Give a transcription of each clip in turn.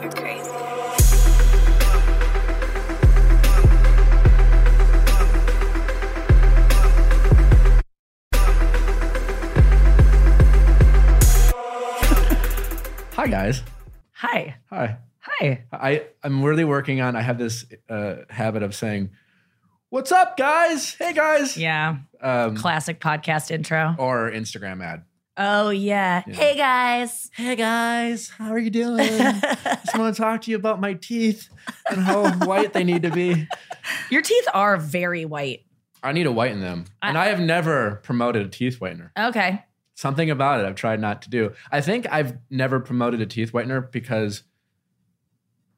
You're crazy. Hi guys. Hi. Hi. Hi. I I'm really working on. I have this uh, habit of saying, "What's up, guys? Hey guys." Yeah. Um, Classic podcast intro. or Instagram ad. Oh, yeah. Yeah. Hey, guys. Hey guys, how are you doing? Just want to talk to you about my teeth and how white they need to be. Your teeth are very white. I need to whiten them, I- and I have never promoted a teeth whitener. Okay. Something about it I've tried not to do. I think I've never promoted a teeth whitener because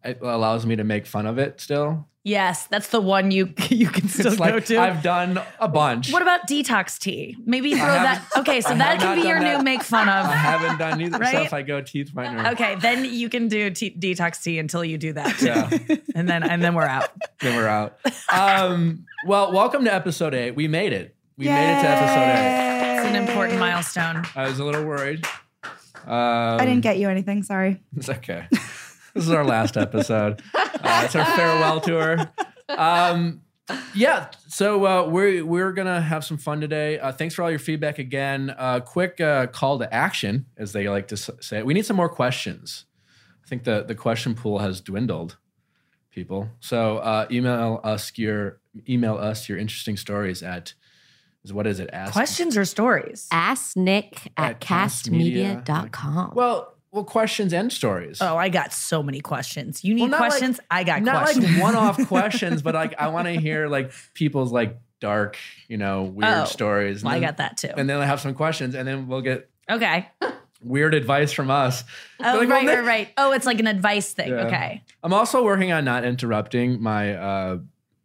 it allows me to make fun of it still. Yes, that's the one you you can still it's go like to. I've done a bunch. what about detox tea? Maybe throw that. Okay, so I that can be your that. new make fun of. I haven't done either. So Right? if I go teeth whitener, Okay, then you can do te- detox tea until you do that. Yeah. and then and then we're out. then we're out. Um, well, welcome to episode eight. We made it. We made it to episode eight. It's an important milestone. I was a little worried. Um, I didn't get you anything. Sorry. It's okay. This is our last episode. Uh, it's our farewell tour. Um, yeah, so uh, we're we're gonna have some fun today. Uh, thanks for all your feedback again. Uh, quick uh, call to action, as they like to say. We need some more questions. I think the the question pool has dwindled. People, so uh, email us your email us your interesting stories at is what is it? Ask Questions or stories? Ask Nick At at, castmedia. castmedia.com. Well, well, questions and stories. Oh, I got so many questions. You need Well, not like- questions? I got not questions. like one-off questions, but like I want to hear like people's like dark, you know, weird Oh, stories. Well, I got that too. And then I have some questions, and then we'll get Okay. weird advice from us. Oh, Like, right, Nick- right, right. Oh, it's like an advice thing. Yeah. Okay. I'm also working on not interrupting my uh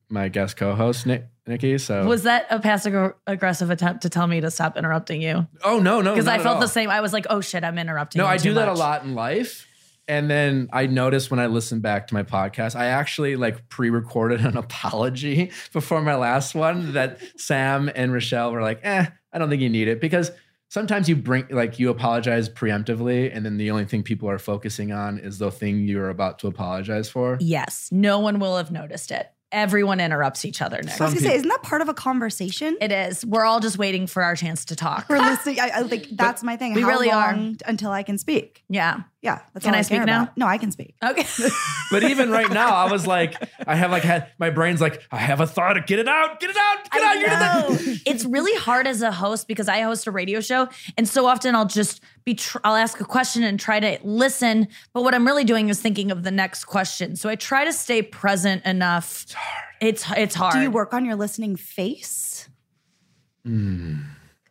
my guest co-host Nick Nikki. So Was that a passive aggressive attempt to tell me to stop interrupting you? oh no no Because I felt the same. I was like, oh shit, I'm interrupting. No, I do that a lot in life. And then I noticed when I listened back to my podcast, I actually like pre-recorded an apology before my last one that Sam and Rochelle were like, eh, I don't think you need it. Because sometimes you bring like you apologize preemptively, and then the only thing people are focusing on is the thing you're about to apologize for. Yes, no one will have noticed it. Everyone interrupts each other. Nick. I was gonna say, isn't that part of a conversation? It is. We're all just waiting for our chance to talk. We're listening. I, I like that's my thing. we How really are. until I can speak. Yeah. Yeah, that's Can all I I, speak now? about. No, I can speak. Okay. But even right now, I was like, I have like had my brain's like, I have a thought. Get it out. Get it out. Get out. I You're the- know. it's really hard as a host because I host a radio show, and so often I'll just be tr- I'll ask a question and try to listen, but what I'm really doing is thinking of the next question. So I try to stay present enough. It's hard. It's it's hard. Do you work on your listening face? Hmm.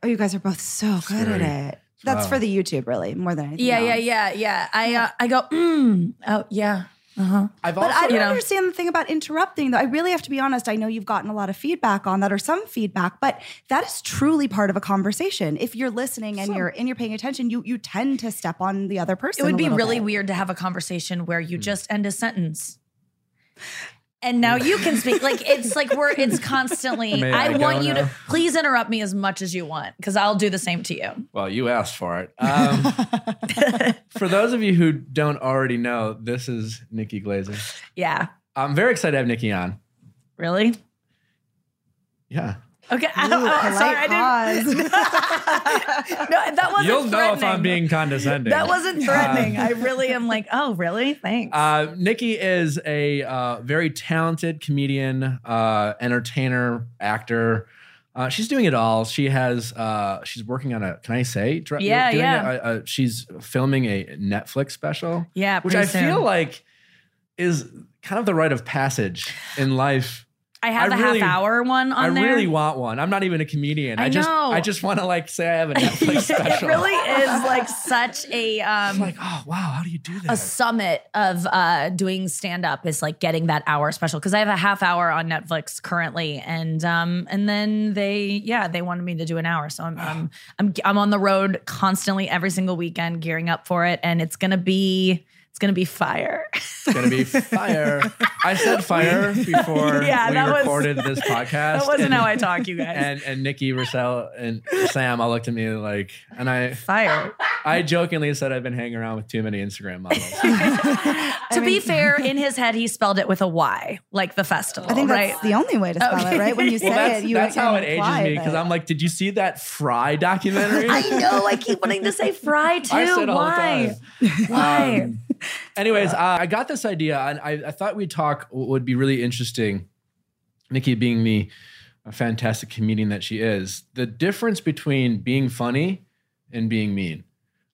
Oh, you guys are both so good very- at it. That's wow. for the YouTube, really, more than anything. Yeah, yeah, else. yeah, yeah. I uh, I go. Mm. Oh yeah. Uh huh. I've But also I don't you know. understand the thing about interrupting. Though I really have to be honest. I know you've gotten a lot of feedback on that, or some feedback, but that is truly part of a conversation. If you're listening and you're and you're paying attention, you you tend to step on the other person. It would a be really bit. weird to have a conversation where Hmm. you just end a sentence. And now you can speak. Like it's like we're it's constantly. I, I want you to please interrupt me as much as you want because I'll do the same to you. Well, you asked for it. Um, for those of you who don't already know, this is Nikki Glaser. Yeah. I'm very excited to have Nikki on. Really? Yeah. Okay. Ooh, Oh, sorry, I didn't. no, that wasn't. You'll know if I'm threatening. being condescending. That wasn't threatening. I really am like, oh, really? Thanks. Uh, Nikki is a uh, very talented comedian, uh, entertainer, actor. Uh, she's doing it all. She has. Uh, she's working on a. Can I say? Dr- Yeah, doing yeah. A, a, she's filming a Netflix special. yeah, which I soon. feel like is kind of the rite of passage in life. I have I a really- half hour one on I there. really want one. I'm not even a comedian. I, I just know. I just want to like say I have a Netflix special. it really is like such a um I'm like, oh wow, how do you do that? a summit of uh doing stand up is like getting that hour special because I have a half hour on Netflix currently and um and then they yeah they wanted me to do an hour so I'm I'm I'm I'm on the road constantly every single weekend gearing up for it and it's going to be It's gonna be fire. It's gonna be fire. I said fire before Yeah, we that was- recorded this podcast. that wasn't and, how I talk, you guys. And and Nikki, Rochelle, and Sam all looked at me like, and I fire. I jokingly said I've been hanging around with too many Instagram models. to be fair, in his head, he spelled it with a Y, like the festival. I think right? that's the only way to spell it, right? When you say Well, that's, it, you that's how it imply ages me because I'm like, did you see that Fyre documentary? I know. I keep wanting to say fry too. I said all the Why? time. Why? Um, anyways, uh, I got this idea, and I, I thought we'd talk would be really interesting. Nikki being the fantastic comedian that she is, the difference between being funny and being mean.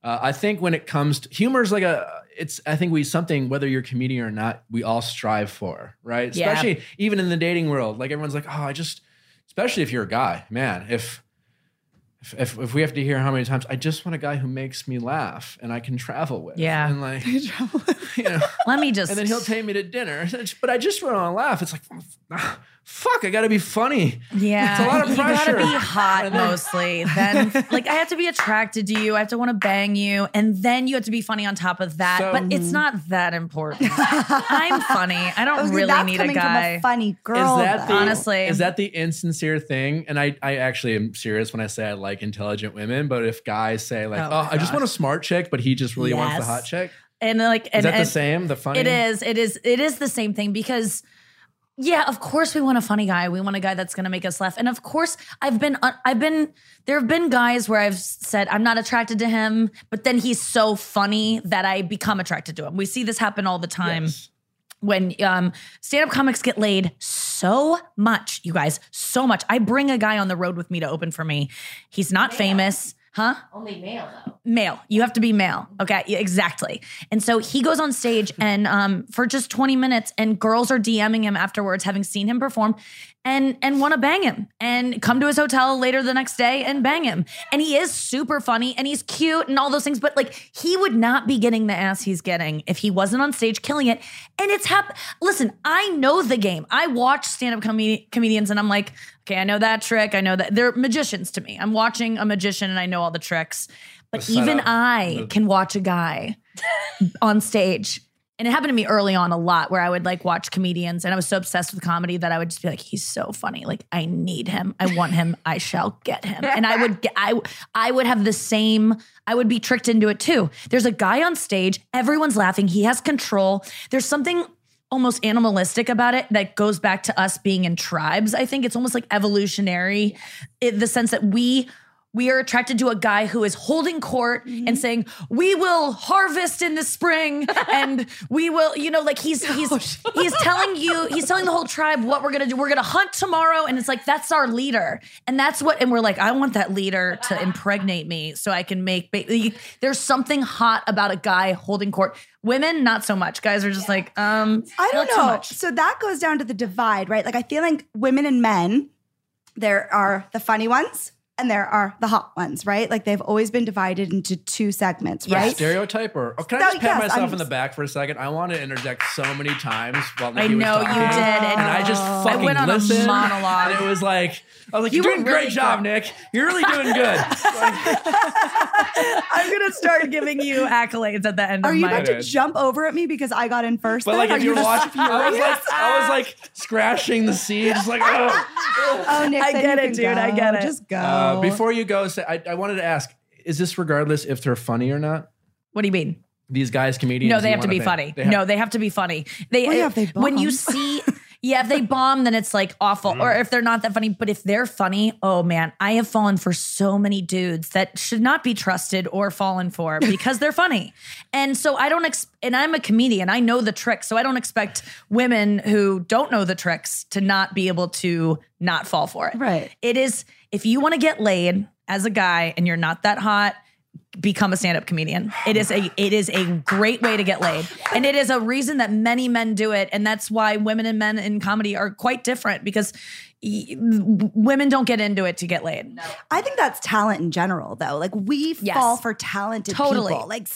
Uh, I think when it comes to humor is like a, it's I think we something whether you're a comedian or not, we all strive for, right? Yeah. Especially even in the dating world, like everyone's like, oh, I just, especially if you're a guy, man, if if, if, if we have to hear how many times I just want a guy who makes me laugh and I can travel with. Yeah. And like, you know, Let me just. and then he'll take me to dinner. But I just want to laugh. It's like, fuck, I got to be funny. Yeah, It's a lot of you gotta be hot mostly. Then, like, I have to be attracted to you. I have to want to bang you, and then you have to be funny on top of that. So- but it's not that important. I'm funny. I I don't was really that's need a coming guy. from a funny girl. is that the, honestly. Is that the insincere thing? And I, I actually am serious when I say I like intelligent women. But if guys say like, Oh oh, I just want a smart chick, but he just really wants the hot chick. and like, Is and, that the same? The funny? it is. It is. It is the same thing because. Yeah, of course we want a funny guy. We want a guy that's going to make us laugh. And of course, I've been uh, I've been there have been guys where I've said I'm not attracted to him, but then he's so funny that I become attracted to him. We see this happen all the time. Yes. when um, stand-up comics get laid so much, you guys, so much. I bring a guy on the road with me to open for me. He's not famous, huh? Only male though. Male. You have to be male. Okay, yeah, exactly. And so he goes on stage and um, for just 20 minutes, and girls are DMing him afterwards, having seen him perform, and and want to bang him and come to his hotel later the next day and bang him. And he is super funny and he's cute and all those things, but like he would not be getting the ass he's getting if he wasn't on stage killing it. And it's hap. Listen, I know the game. I watch stand-up com- comedians and I'm like, okay, I know that trick. I know that they're magicians to me. I'm watching a magician and I know all the tricks. But even I can watch a guy on stage. And it happened to me early on a lot where I would like watch comedians and I was so obsessed with comedy that I would just be like, he's so funny. Like I need him. I want him. I shall get him. And I would I, I would have the same, I would be tricked into it too. There's a guy on stage, everyone's laughing. He has control. There's something almost animalistic about it that goes back to us being in tribes. I think it's almost like evolutionary in the sense that we we are attracted to a guy who is holding court Mm-hmm. and saying, "We will harvest in the spring and we will, you know, like he's he's Oh, he's telling you, he's telling the whole tribe what we're to do. We're to hunt tomorrow and it's like that's our leader. And that's what and we're like, I want that leader to impregnate me so I can make ba- there's something hot about a guy holding court. Women not so much. Guys are just like, um I don't so know. much. So that goes down to the divide, right? Like I feel like women and men, there are the funny ones and there are the hot ones, right? Like they've always been divided into two segments, Yes. right? Stereotype or oh, can I No, just pat yes, myself I'm- in the back for a second? I want to interject so many times while I Nikki was know you did, and- and I just I fucking went on a listened. monologue. and it was like I was like, You "You're were doing a great really job, good. Nick. You're really doing good." I'm gonna start giving you accolades at the end of my. Are of you my about to jump over at me because I got in first? But then? like, Are if you you're watching, I was like, I was like scratching the seed, just like, oh. Oh, Nick, I get it, can dude, I get it. Just go. Uh, before you go, say, I, I wanted to ask: Is this regardless if they're funny or not? What do you mean? These guys, comedians. No, they have to be think- funny. they have- no, they have to be funny. They, Well, yeah, if they when you see, yeah, if they bomb, then it's like awful. Or mm. if they're not that funny, but if they're funny, oh man, I have fallen for so many dudes that should not be trusted or fallen for because they're funny. And so I don't, ex- and I'm a comedian. I know the tricks, so I don't expect women who don't know the tricks to not be able to not fall for it. Right. It is if you want to get laid as a guy and you're not that hot become a stand-up comedian. It is a it is a great way to get laid. And it is a reason that many men do it and that's why women and men in comedy are quite different because women don't get into it to get laid. I think that's talent in general, though. Like we Yes. fall for talented Totally. people, like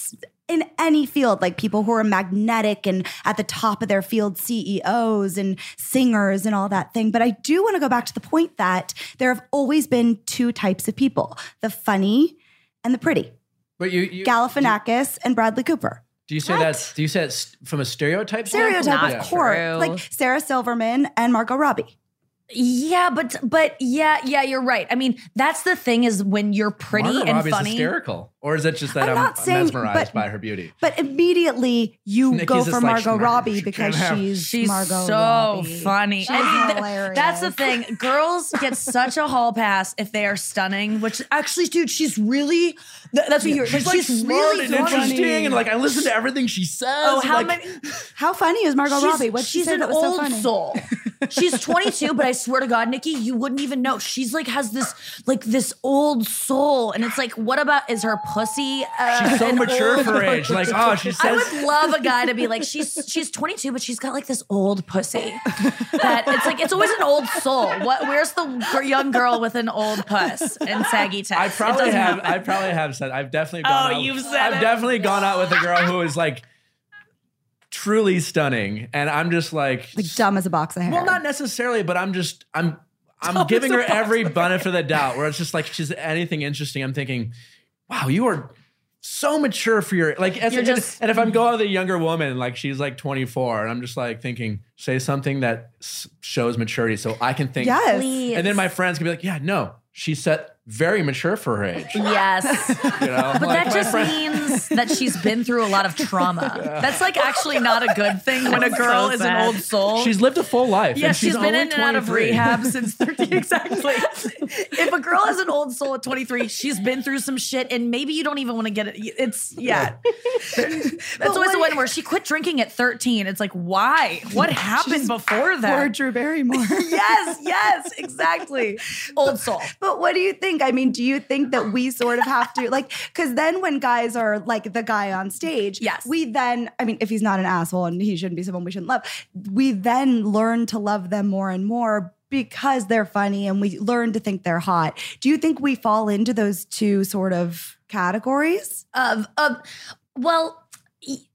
in any field, like people who are magnetic and at the top of their field, CEOs and singers and all that thing. But I do want to go back to the point that there have always been two types of people: the funny and the pretty. But you, you Galifianakis and Bradley Cooper. Do you say What? that? Do you say it's from a stereotype? standpoint? Stereotype, of true. course. Like Sarah Silverman and Margot Robbie. Yeah, but but yeah, yeah, you're right. I mean, that's the thing is when you're pretty Margot and Robbie's funny. hysterical, or is it just that I'm I'm, not saying- mesmerized but- by her beauty? But immediately you Nikki's go for Margot "Schmarr, Robbie she because she's, She's Margot so Robbie. funny. She's I mean, hilarious. that's the thing. Girls get such a hall pass if they are stunning. Which actually, dude, she's really. that's what you're. She's She's, like smart really and funny. interesting, and like I listen to everything she says. Oh, how like, many? How funny is Margot She's, Robbie? What she she's say an that was so funny? soul. She's 22, but I swear to God, Nikki, you wouldn't even know. She's like has this like this old soul, and it's like, what about is her pussy? Uh, She's so mature old- for her age. Like, oh, she I would love a guy to be like, she's she's 22, but she's got like this old pussy. That it's like it's always an old soul. What? Where's the young girl with an old puss and saggy tits? I probably have. happen. I probably have said. I've definitely gone. Oh, out, you've said I've it. definitely gone out with a girl who is like truly stunning, and I'm just like, Like dumb as a box of hair. well, not necessarily, but I'm just I'm I'm Dumb giving her every benefit of the doubt. Where it's just like she's anything interesting. I'm thinking, wow, you are so mature for your like. as- You're and, just- and if I'm going with a younger woman, like she's like 24, and I'm just like thinking, say something that s- shows maturity, so I can think. Yes. Please. And then my friends can be like, yeah, no, she set very mature for her age. You yes. know, But Like, that just friend- means that she's been through a lot of trauma. That's like actually not a good thing when a girl so is an old soul. she's lived a full life. yeah, and she's been only in and out of 23. rehab since 30. Exactly. if a girl has an old soul at 23, she's been through some shit, and maybe you don't even want to get it. It's, yeah. That's always the one where she quit drinking at 13. It's like, why? What happened before Poor that? Drew Barrymore. yes, yes, exactly. Old soul. But what do you think? I mean, do you think that we sort of have to like because then when guys are like the guy on stage, Yes. we then I mean, if he's not an asshole and he shouldn't be someone we shouldn't love, we then learn to love them more and more because they're funny and we learn to think they're hot. Do you think we fall into those two sort of categories? of of well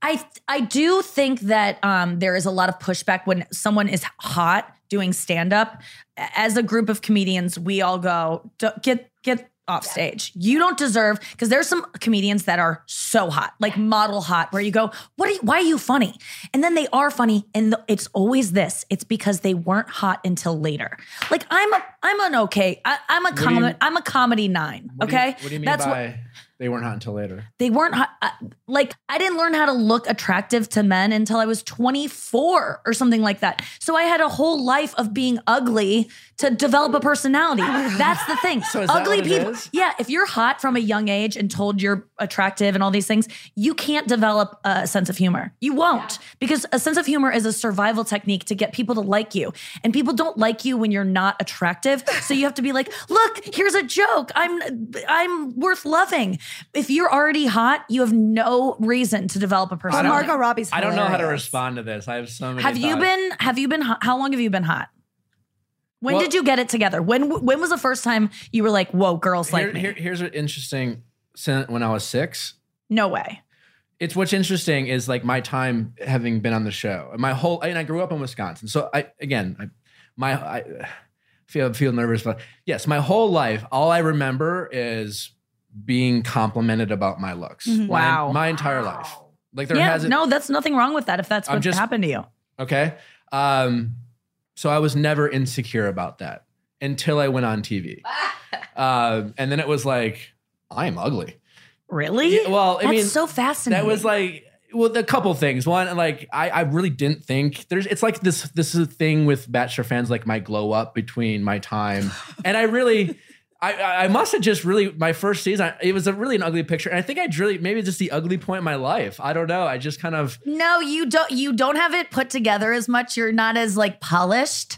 i i do think that um there is a lot of pushback when someone is hot doing stand up as a group of comedians we all go get get off stage. You don't deserve because there's some comedians that are so hot like model hot where you go what are you, why are you funny? And then they are funny and the, it's always this it's because they weren't hot until later. Like i'm a i'm an okay I, i'm a comedy i'm a comedy nine What do you- okay? what do you mean that's what by they weren't hot until later? they weren't hot. uh, like I didn't learn how to look attractive to men until I was 24 or something like that. So I had a whole life of being ugly to develop a personality. That's the thing. So is that ugly what people. is? Yeah, if you're hot from a young age and told you're attractive and all these things, you can't develop a sense of humor. You won't because a sense of humor is a survival technique to get people to like you. And people don't like you when you're not attractive. So you have to be like, "Look, here's a joke. I'm I'm worth loving." If you're already hot, you have no reason to develop a personality. Margot Robbie's I don't know how to respond to this. I have so many. Have you been have you been how long have you been hot? When Well- did you get it together? When when was the first time you were like, "Whoa, girls Here- like me"? here- here's what interesting. Since when I was six, no way. it's what's interesting is like my time having been on the show. My whole and I grew up in Wisconsin, so I again, I, my I feel feel nervous, but yes, my whole life, all I remember is being complimented about my looks. Mhm. Wow. my, entire life. Like there yeah, hasn't. no, that's nothing wrong with that if that's I'm what just- happened to you. Okay. Um, so I was never insecure about that until I went on TV. um, and then it was like, I'm ugly. Really? Yeah, well, I that's mean, so fascinating. that was like, well, a couple things. One, like I, I really didn't think there's. It's like this. This is a thing with Bachelor fans, like my glow up between my time, and I really, I, I I must have just really my first season. It was a really an ugly picture, and I think I really maybe just the ugly point in my life. I don't know. I just kind of No, you don't you don't have it put together as much. You're not as like polished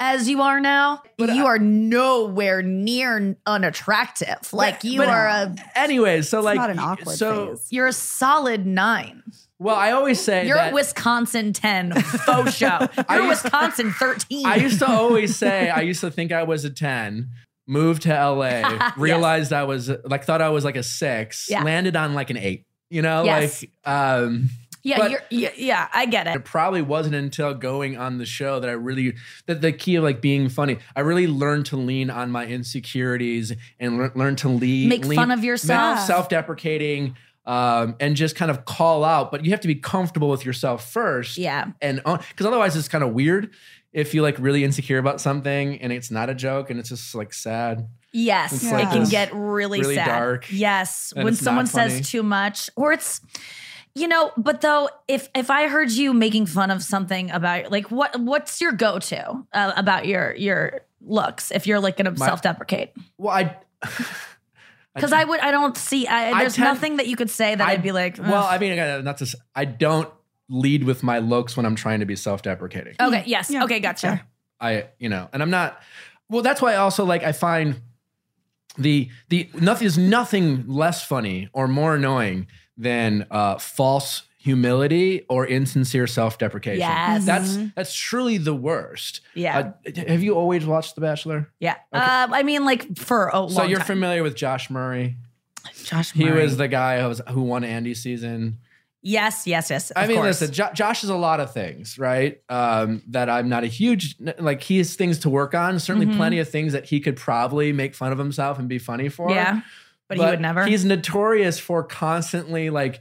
as you are now. But you I- are nowhere near unattractive. Like you but- are a Anyways, so like not an awkward so, phase. you're a solid nine. Well, I always say You're that a Wisconsin 10 faux show. You're a used- Wisconsin 13. I used to always say I used to think I was a 10, moved to LA, realized I was like thought I was like a 6, Yeah. landed on like an 8. You know, Yes. like um yeah, you're yeah, yeah, I get it. it probably wasn't until going on the show that I really that the key of like being funny. I really learned to lean on my insecurities and lear- learn to lean Make fun of yourself. self-deprecating. um, and just kind of call out. But you have to be comfortable with yourself first. Yeah. And because otherwise, it's kind of weird if you like really insecure about something and it's not a joke and it's just like sad. Yes, It's it can get really, really sad. dark, Yes, when someone says too much, or it's, you know. But though, if if I heard you making fun of something about like what what's your go to uh, about your your looks if you're like gonna self deprecate? Well, I. Because I would I don't see I, I there's tend- nothing that you could say that I- I'd be like. Well, I mean, not to. I don't lead with my looks when I'm trying to be self-deprecating. okay, yes, Yeah, okay, gotcha. sure. I, you know, and I'm not. Well, that's why I also like. I find the the nothing is nothing less funny or more annoying than uh, false humility or insincere self-deprecation. Yes. That's that's truly the worst. Yeah. Uh, have you always watched The Bachelor? Yeah, um, I mean, like for a long so you're time. familiar with Josh Murray? Josh. Murray. He was the guy who was who won Andi's season. Yes, yes, yes. I mean, course. listen, jo- Josh is a lot of things, right? Um, that I'm not a huge like. He has things to work on. Certainly, Mhm. plenty of things that he could probably make fun of himself and be funny for. yeah, but, he would never. He's notorious for constantly like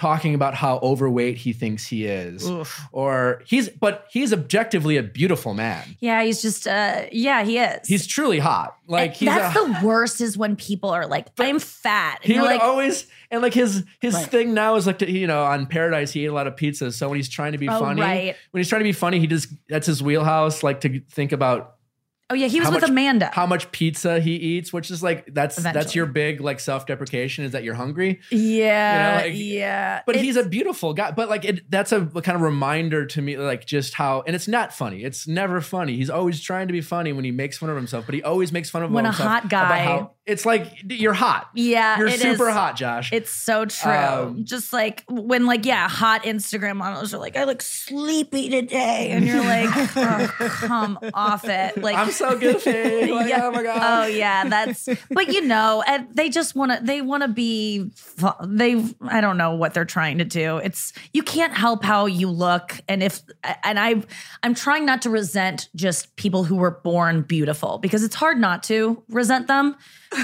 talking about how overweight he thinks he is, Oof. or he's. But he's objectively a beautiful man. Yeah, he's just uh yeah, he is. He's truly hot. Like he's that's a, the worst is when people are like, I'm fat. And He would like, always and like his his Right. thing now is like to, you know on Paradise he ate a lot of pizza So when he's trying to be Oh, funny, right. when he's trying to be funny, he just that's his wheelhouse. Like to think about Oh yeah, he was with much- Amanda. how much pizza he eats, which is like that's that's your big like self deprecation is that you're hungry. yeah, you know, like- yeah. But It's- he's a beautiful guy. But like it, that's a kind of reminder to me, like just how and it's not funny. It's never funny. He's always trying to be funny when he makes fun of himself, but he always makes fun of When a hot guy- how- it's like you're hot. yeah, You're super is- hot, Josh. It's so true. Um, Just like when like yeah, hot Instagram models are like, I look sleepy today, and you're like, oh, come off it. Like I'm so goofy. Like, Yeah. Oh my god. Oh yeah, that's. But you know, and they just want to. They want to be. They. I don't know what they're trying to do. It's you can't help how you look, and if and I, I'm trying not to resent just people who were born beautiful because it's hard not to resent them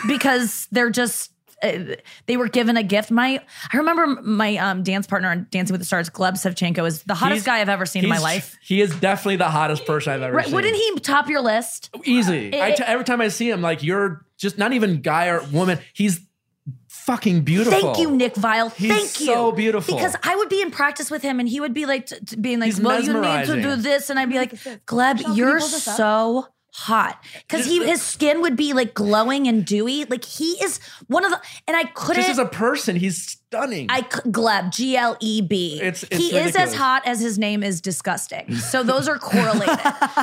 because they're just. uh, They were given a gift. My, I remember my um, dance partner on Dancing with the Stars, Gleb Savchenko, is the hottest He's- guy I've ever seen in my life. He is definitely the hottest person I've ever Right, seen. wouldn't he top your list? Easy. I It- t- every time I see him, like you're just not even guy or woman. He's fucking beautiful. Thank you, Nick Viall. He's Thank you. so beautiful. Because I would be in practice with him and he would be like, t- t- being like, He's well, you need to do this. And I'd be like, Gleb, can you're you up? so hot. Because he his skin would be like glowing and dewy. Like he is one of the, and I couldn't. Just as a person, he's stunning. I Gleb, G L E B. It's- it's He is as hot as his name is disgusting. So those are correlated.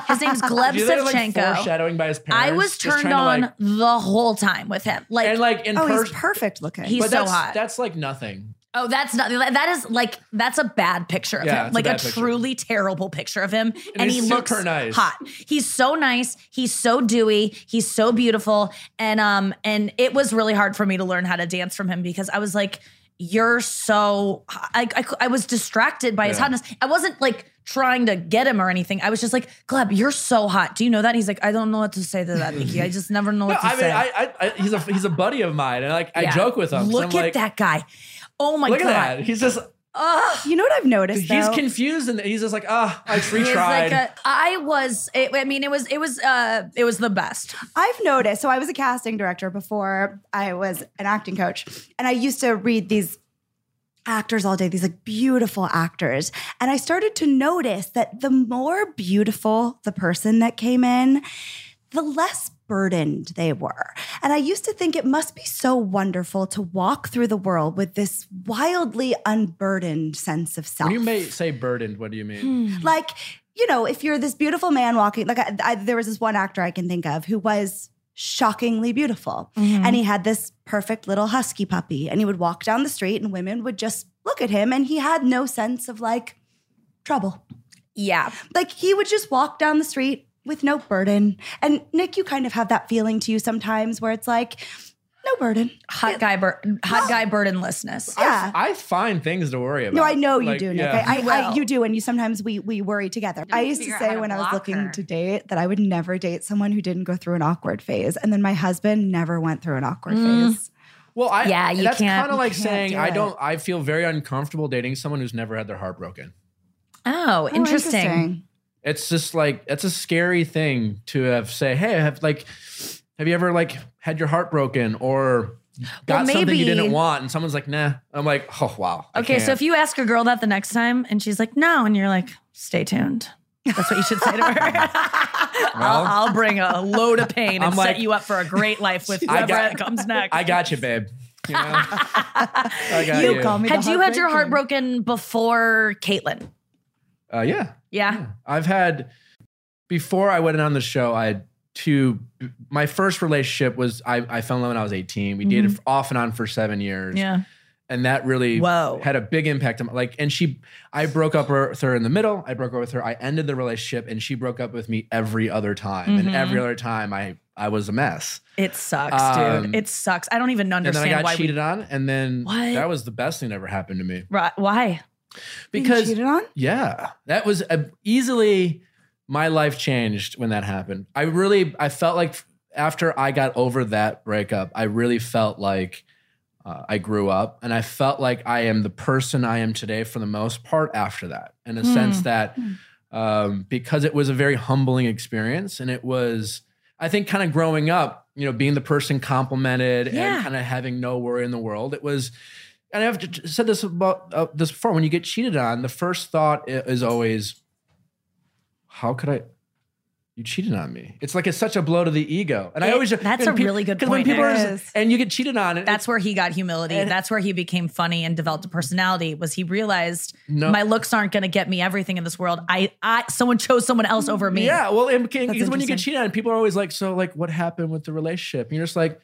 his name's Gleb Do you like Savchenko. foreshadowing by his parents? I was turned on like- the whole time with him. Like, and like in Oh, he's person. perfect looking. He's but so that's, hot. That's like nothing. Oh, that's not that is like that's a bad picture of Yeah, him. a Like a, picture. truly terrible picture of him. And, he looks nice. hot. He's so nice. He's so dewy. He's so beautiful. And um and it was really hard for me to learn how to dance from him because I was like, you're so I I, I was distracted by his Yeah. hotness. I wasn't like trying to get him or anything. I was just like, Gleb, you're so hot. Do you know that? He's like, I don't know what to say to that, Nikki. I just never know what No, to I mean, say. I, I, I, he's a he's a buddy of mine, and like I joke with him. Look at like, that guy. Oh my Look god. at that. He's just Ugh. you know what I've noticed? he's though? confused, and he's just like, ah, I just It was retried. like a, I was. It, I mean, it was. It was. Uh, it was the best. I've noticed. So I was a casting director before I was an acting coach, and I used to read these actors all day, these like beautiful actors. And I started to notice that the more beautiful the person that came in, the less burdened they were. And I used to think it must be so wonderful to walk through the world with this wildly unburdened sense of self. when you may say burdened, what do you mean? Hmm. like you know if you're this beautiful man walking like I, I, there was this one actor i can think of who was shockingly beautiful mm-hmm. and he had this perfect little husky puppy and he would walk down the street and women would just look at him and he had no sense of like trouble Yeah. like he would just walk down the street with no burden and nick you kind of have that feeling to you sometimes where it's like no burden Hot guy. Bur- hot guy burdenlessness. yeah I, I find things to worry about. No, I know you Like, do, Nick. yeah. I, I, You I, you do, and you sometimes we we worry together. I used to figure out say to when I was looking her. to date that I would never date someone who didn't go through an awkward phase, and then my husband never went through an awkward Mm. phase. Well, I Yeah, you that's can't- kind of like saying do I don't. I feel very uncomfortable dating someone who's never had their heart broken. Oh, Oh, interesting. It's just like it's a scary thing to have say. Hey, have like, have you ever like had your heart broken or got something you didn't want, and someone's like, nah. I'm like, oh wow. I Okay, so can't. if you ask a girl that the next time and she's like, no, and you're like, stay tuned. That's what you should say to her. I'll, I'll bring a load of pain and I'm set like- you up for a great life with I whoever got- comes next. I got you, babe. You know, I got You you. call me Had you had your heart broken before Kaitlyn? Uh, yeah, Yeah. I've had before I went on the show. I had two. My first relationship was I, I fell in love when I was 18. We dated off and on for seven years. Mm-hmm. Yeah. and that really Whoa. had a big impact on my, like and she i broke up with her in the middle i broke up with her i ended the relationship and she broke up with me every other time Mm-hmm. and every other time i i was a mess It sucks, Um, dude. It sucks. I don't even and then i got why cheated on and then What? that was the best thing that ever happened to me. Right, why? Being because cheated on? yeah that was uh easily my life changed when that happened i really i felt like after i got over that breakup i really felt like uh, I grew up and I felt like I am the person I am today for the most part after that, in a sense that um, because it was a very humbling experience and it was, I think, kind of growing up, you know, being the person complimented Yeah. and kind of having no worry in the world. It was, and I've said this about uh, this before. When you get cheated on, the first thought is always, "How could I?" You cheated on me. It's like it's such a blow to the ego, and I It- always that's a really good 'cause when point, people are just- and you get cheated on, and That's where he got humility. And- That's where he became funny and developed a personality. Was he realized No. my looks aren't going to get me everything in this world? I, I, someone chose someone else over me. Yeah, well, because when you get cheated on, people are always like, "So, like, what happened with the relationship?" And you're just like,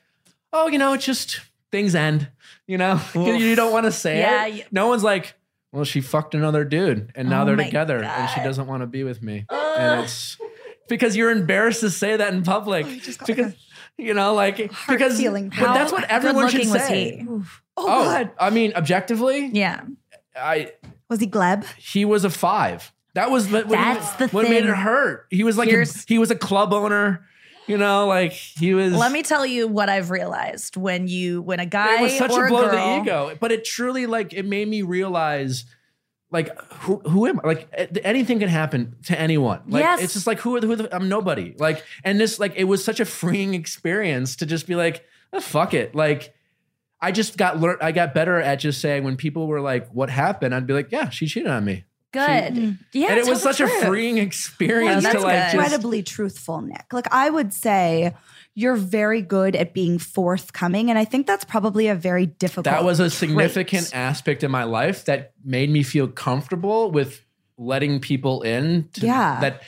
"Oh, you know, it's just things end." You know, you, you don't want to say Yeah, it. yeah. No one's like, "Well, she fucked another dude, and now Oh they're my together, and she doesn't want to be with me." and it's because you're embarrassed to say that in public. Oh, just got because you know, like because feeling. but that's what everyone should good-looking was say. he? Oh, Oh, God. I mean, objectively, Yeah. I Was he Gleb? he was a five. That was what, That's the what made it hurt. He was like a, he was a club owner, you know, like he was. Let me tell you what I've realized when you when a guy It was such a blow to the ego, but it truly like it made me realize. Like who who am I? Like anything can happen to anyone. Like Yes. it's just like who who the, I'm nobody. Like and this like it was such a freeing experience to just be like oh, fuck it. Like I just got learned. I got better at just saying when people were like, "What happened?" I'd be like, "Yeah, she cheated on me." Good. Mm-hmm. Yeah. and it was the such a freeing experience Well, to that's like good. just Incredibly truthful, Nick. Like I would say you're very good at being forthcoming. And I think that's probably a very difficult that was a trait. significant aspect in my life that made me feel comfortable with letting people in to- Yeah. that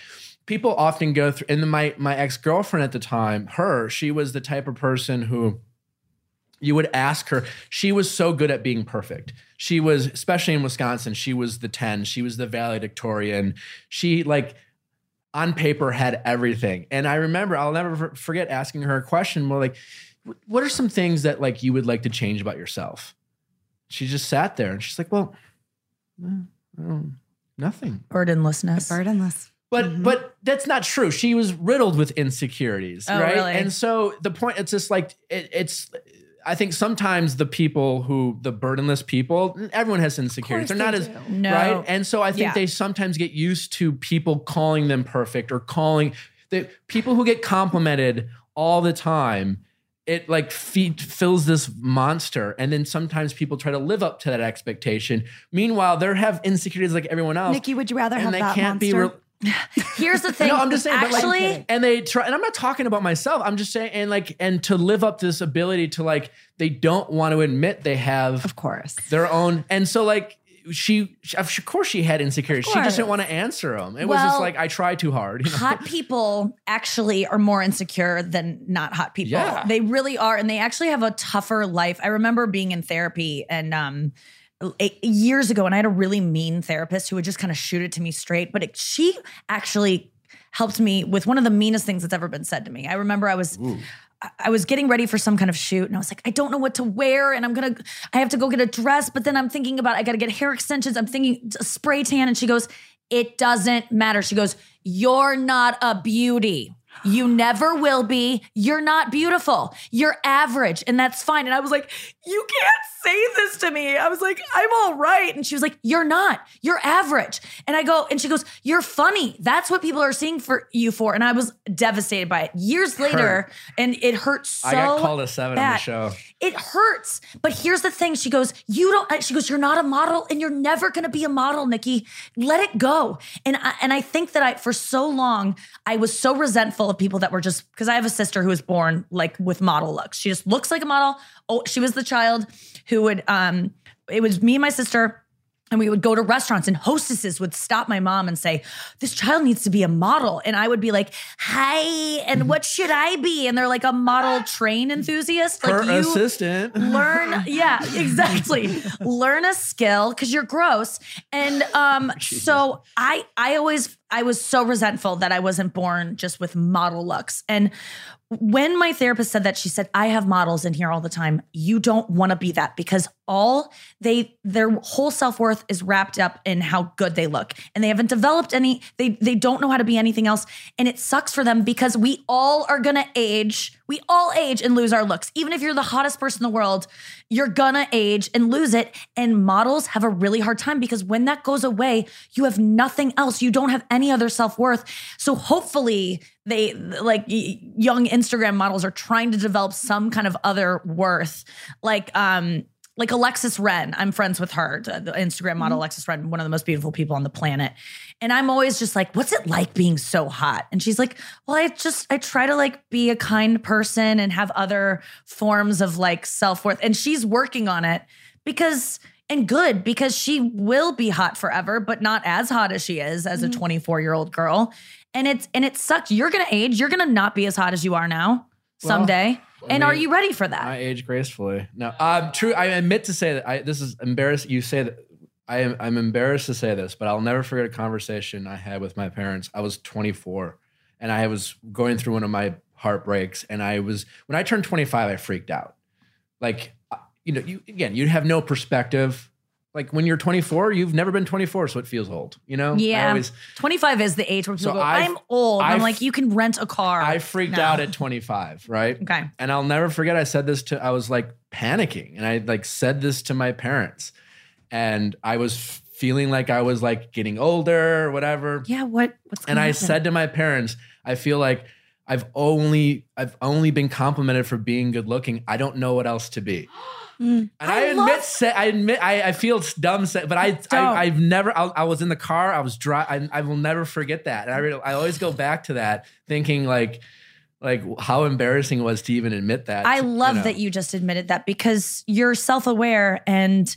people often go through and then my my ex-girlfriend at the time her she was the type of person who you would ask her she was so good at being perfect she was especially in wisconsin she was the 10 she was the valedictorian she like on paper had everything and i remember i'll never forget asking her a question more like what are some things that like you would like to change about yourself she just sat there and she's like well I don't- nothing burdenlessness. burdenless. but mm-hmm. but that's not true. She was riddled with insecurities, Oh, right? really? And so the point it's just like it, it's I think sometimes the people who the burdenless people, everyone has insecurities. They're not as No. right. And so I think Yeah. they sometimes get used to people calling them perfect or calling the people who get complimented all the time. It like feed, fills this monster, and then sometimes people try to live up to that expectation. Meanwhile, they have insecurities like everyone else, Nikki, would you rather have and they that can't monster? be. Re- Here's the thing. no, I'm just saying. but, like, Actually, and they try, and I'm not talking about myself. I'm just saying, and like, and to live up this ability to like, they don't want to admit they have of course. their own, and so like, she, of course, she had insecurities. She just didn't want to answer them. It was just like I try too hard. You know? hot people actually are more insecure than not hot people. Yeah. They really are. And they actually have a tougher life. I remember being in therapy and um years ago, and I had a really mean therapist who would just kind of shoot it to me straight. But it, she actually helped me with one of the meanest things that's ever been said to me. I remember I was I- I was getting ready for some kind of shoot and I was like, I don't know what to wear. And I'm going to, I have to go get a dress. But then I'm thinking about, I got to get hair extensions. I'm thinking a spray tan. And she goes, it doesn't matter. She goes, you're not a beauty. You never will be. You're not beautiful. You're average, and that's fine. And I was like, You can't say this to me. I was like, I'm all right. And she was like, You're not. You're average. And I go, and she goes, You're funny. That's what people are seeing for you for. And I was devastated by it. Years later, and it hurts so. I got called a seven on the show. It hurts. But here's the thing. She goes, You don't, uh, she goes, You're not a model and you're never going to be a model, Nikki. Let it go. And I, and I think that I, for so long, I was so resentful of people that were just, because I have a sister who was born like with model looks. She just looks like a model. Oh, she was the child who would, um, it was me and my sister. And we would go to restaurants and hostesses would stop my mom and say, This child needs to be a model. And I would be like, Hi, and what should I be? And they're like a model train enthusiast. Like Her assistant. learn yeah exactly learn a skill because you're gross and um so i i always i was so resentful that i wasn't born just with model looks and when my therapist said that she said i have models in here all the time. You don't want to be that because all they their whole self-worth is wrapped up in how good they look. And they haven't developed any they they don't know how to be anything else. And it sucks for them because we all are gonna age we all age and lose our looks. Even if you're the hottest person in the world you're gonna age and lose it and models have a really hard time because when that goes away you have nothing else. You don't have any other self-worth. So hopefully they like young instagram models are trying to develop some kind of other worth. Like um like Alexis Ren, I'm friends with her, the Instagram model mm-hmm. Alexis Ren, one of the most beautiful people on the planet. And I'm always just like, what's it like being so hot? And she's like, well, I just, I try to like be a kind person and have other forms of like self worth. And she's working on it because, and good because she will be hot forever, but not as hot as she is as a mm-hmm. 24 year old girl. And it's, and it sucks. You're going to age. You're going to not be as hot as you are now someday. I and are you ready for that? I age gracefully. No, um, true. I admit to say that I, this is embarrassed. You say that I am. I'm embarrassed to say this, but I'll never forget a conversation I had with my parents. I was 24, and I was going through one of my heartbreaks. And I was when I turned 25, I freaked out. Like, uh, you know, you again, you have no perspective. Like when you're 24, you've never been 24, so it feels old. You know. I Yeah. always, 25 is the age where people So go, I've- I'm old. I'm I've- like, you can rent a car. I freaked No. out at 25, right? Okay. And I'll never forget I said this to I was like panicking and I like said this to my parents. And I was feeling like I was like getting older or whatever. Yeah, what what's And I happen? said to my parents, I feel like I've only I've only been complimented for being good looking. I don't know what else to be. Mm. And I, I admit, say, I admit, I, I feel dumb, say, but I, I, I've never, I, I was in the car, I was dry, I, I will never forget that. And I, really, I always go back to that, thinking like, like how embarrassing it was to even admit that. I you love know. that you just admitted that because you're self-aware and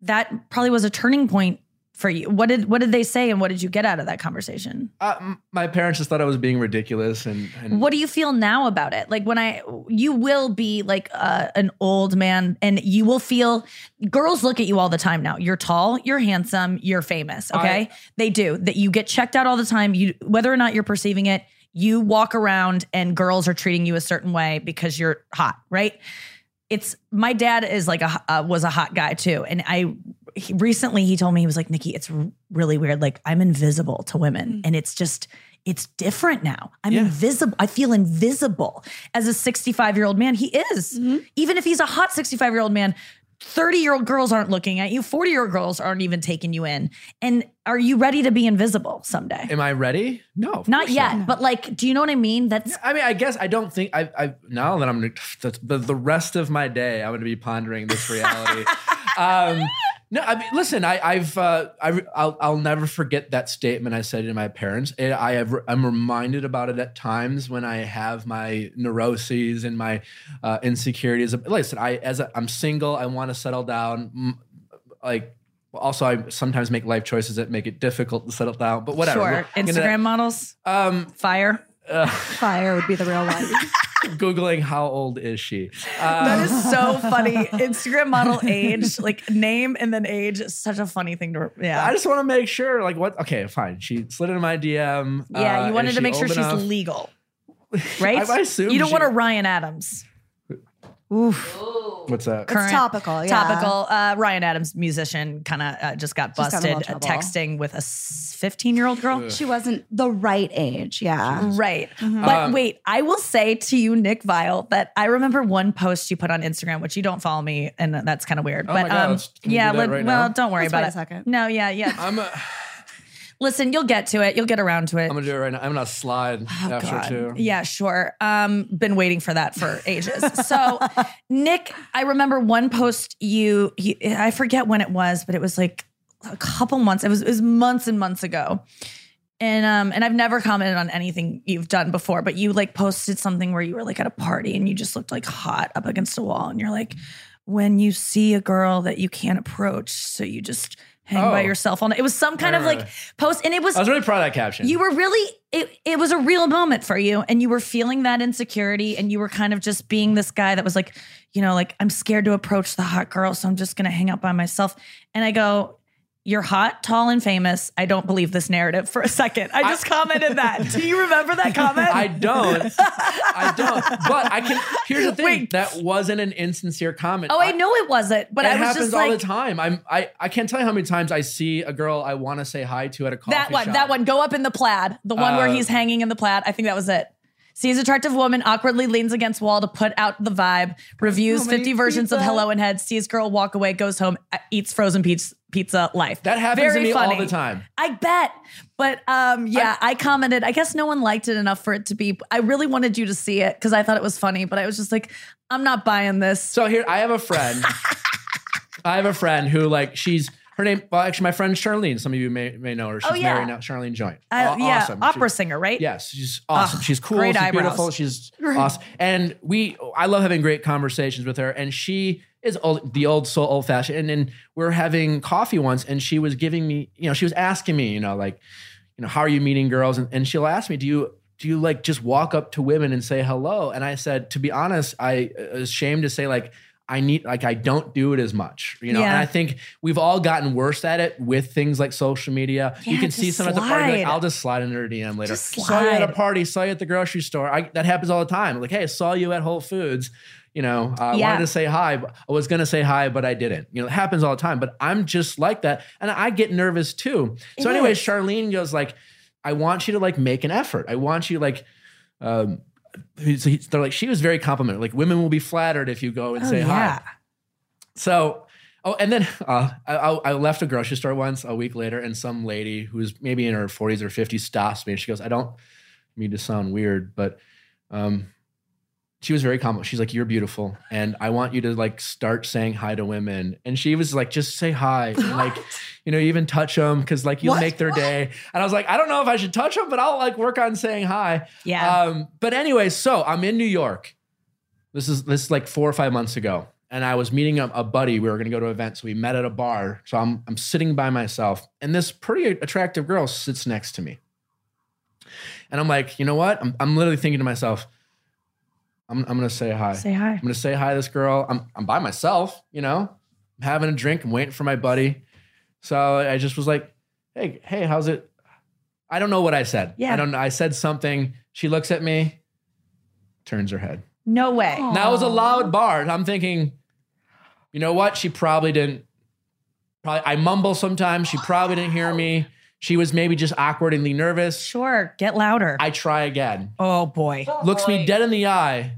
that probably was a turning point for you. What did what did they say and what did you get out of that conversation? Uh, my parents just thought I was being ridiculous, and, and What do you feel now about it? Like when I you will be like uh, an old man and you will feel girls look at you all the time now. You're tall, you're handsome, you're famous, okay? they do. That you get checked out all the time. You whether or not you're perceiving it, you walk around and girls are treating you a certain way because you're hot, right? It's my dad is like a uh, was a hot guy too, and I he, recently he told me he was like Nikki, it's r- really weird. Like I'm invisible to women, and it's just it's different now. I'm Yeah. invisible. I feel invisible as a 65 year old man. He is even if he's a hot 65 year old man. 30 year old girls aren't looking at you. 40 year old girls aren't even taking you in. And are you ready to be invisible someday? am I ready? No, Not yet, but like, do you know what I mean? That's I mean, I guess I don't think I. I now that I'm the, the, the rest of my day, I'm going to be pondering this reality. um, no, I mean, listen, I, I've uh, I, I'll, I'll never forget that statement I said to my parents. And I have, I'm reminded about it at times when I have my neuroses and my uh, insecurities. Listen, I as a, I'm single, I want to settle down. Like, also, I sometimes make life choices that make it difficult to settle down. But whatever. sure. We'll get into that. Instagram models, Um, fire. Uh, Fire would be the real one. Googling how old is she? Uh, That is so funny. Instagram model age, like name and then age is such a funny thing to, yeah. I just want to make sure, like, what? Okay, fine. She slid into my DM. yeah, Uh, you wanted to make sure old she's legal, right? I- I assume you don't she- want a Ryan Adams. Oof. What's that? Current- topical, yeah. Topical. Uh, Ryan Adams, musician, kind of uh, just got Just got busted in a little uh, trouble. texting with a 15 year old girl. She wasn't the right age. Yeah. Right. Mm-hmm. But Um, wait, I will say to you, Nick Viall, that I remember one post you put on Instagram, which you don't follow me, and that's kind of weird. Oh but my God, um, let's- can we yeah, do that right well, now? don't worry Let's about wait it. a second. No, yeah, yeah. I'm, uh, Listen, you'll get to it. You'll get around to it. I'm gonna do it right now. I'm gonna slide after Oh, God. too. Yeah, sure. Um, been waiting for that for ages. So, Nick, I remember one post you, he, I forget when it was, but it was like a couple months. It was it was months and months ago. And um, and I've never commented on anything you've done before, but you like posted something where you were like at a party and you just looked like hot up against a wall, and you're like, when you see a girl that you can't approach, so you just hang by Oh. yourself all night. It was some kind of like right. post, and it was I was really proud of that caption. you were really it, it was a real moment for you and you were feeling that insecurity and you were kind of just being this guy that was like you know like i'm scared to approach the hot girl so i'm just gonna hang out by myself and i go you're hot tall and famous i don't believe this narrative for a second i just commented that do you remember that comment I don't. I don't. But I can. Here's the thing. Wait. That wasn't an insincere comment. oh i know it wasn't but it i was happens just all like the time. I'm. I. I can't tell you how many times I see a girl I want to say hi to at a coffee that one shop. that one go up in the plaid the one where Uh, he's hanging in the plaid i think that was it Sees attractive woman awkwardly leans against wall to put out the vibe. Reviews So 50 versions of. Hello in Head. Sees girl walk away, goes home, uh, eats frozen pizza. Pizza life. That happens Very to me funny. all the time. I bet. But um, yeah, I, commented. I guess no one liked it enough for it to be. I really wanted you to see it because I thought it was funny, but I was just like, I'm not buying this. So here, I have a friend. I have a friend who like she's her name. Well, actually, my friend Charlene. Some of you may may know her. She's Oh, yeah. married now. Charlene Joint. Uh, yeah, awesome. opera She- singer, right? Yes, she's awesome. Ugh, she's cool. great she's eyebrows. beautiful. She's awesome. And we, I love having great conversations with her. And she is old, the old soul, old fashioned. And then we are having coffee once, and she was giving me, you know, she was asking me, you know, like, you know, how are you meeting girls? And, and she'll ask me, do you do you like just walk up to women and say hello? And I said, to be honest, I was ashamed to say like. I need like I don't do it as much, you know. Yeah. And I think we've all gotten worse at it with things like social media. you can see some at the party, like. I'll just slide into her DM later. Saw you at a party, saw you at the grocery store. I, that happens all the time. Like, hey, I saw you at Whole Foods. You know, uh, I Yeah. wanted to say hi. But I was gonna say hi, but I didn't. You know, it happens all the time. But I'm just like that, and I get nervous too. So, It anyway, is. Charlene goes like, "I want you to like make an effort. I want you like." Um, so he- they're like, she was very complimentary. Like, women will be flattered if you go and Oh, say hi. So, oh, and then uh, I, I I left a grocery store once a week later, and some lady who's maybe in her 40s or 50s stops me and she goes, I don't mean to sound weird, but um, she was very calm. She's like, You're beautiful, and I want you to like start saying hi to women. And she was like, Just say hi, and like, you know, even touch them because like you'll What? make their day. And I was like, I don't know if I should touch them, but I'll like work on saying hi. Yeah. Um, but anyway, so I'm in New York. This is this is like four or five months ago, and I was meeting a, a buddy. We were going to go to an event, so we met at a bar. So I'm I'm sitting by myself, and this pretty attractive girl sits next to me. And I'm like, you know what? I'm I'm literally thinking to myself, I'm I'm gonna say hi. Say hi. I'm gonna say hi to this girl. I'm I'm by myself, you know, I'm having a drink. I'm waiting for my buddy. So I just was like, hey, hey, how's it? I don't know what I said. Yeah. I don't know. I said something. She looks at me, turns her head. No way. Aw. Now it was a loud bar. I'm thinking, you know what? She probably didn't. Probably I mumble sometimes. She probably didn't hear me. She was maybe just awkwardly nervous. Sure. Get louder. I try again. oh boy. Looks me dead in the eye.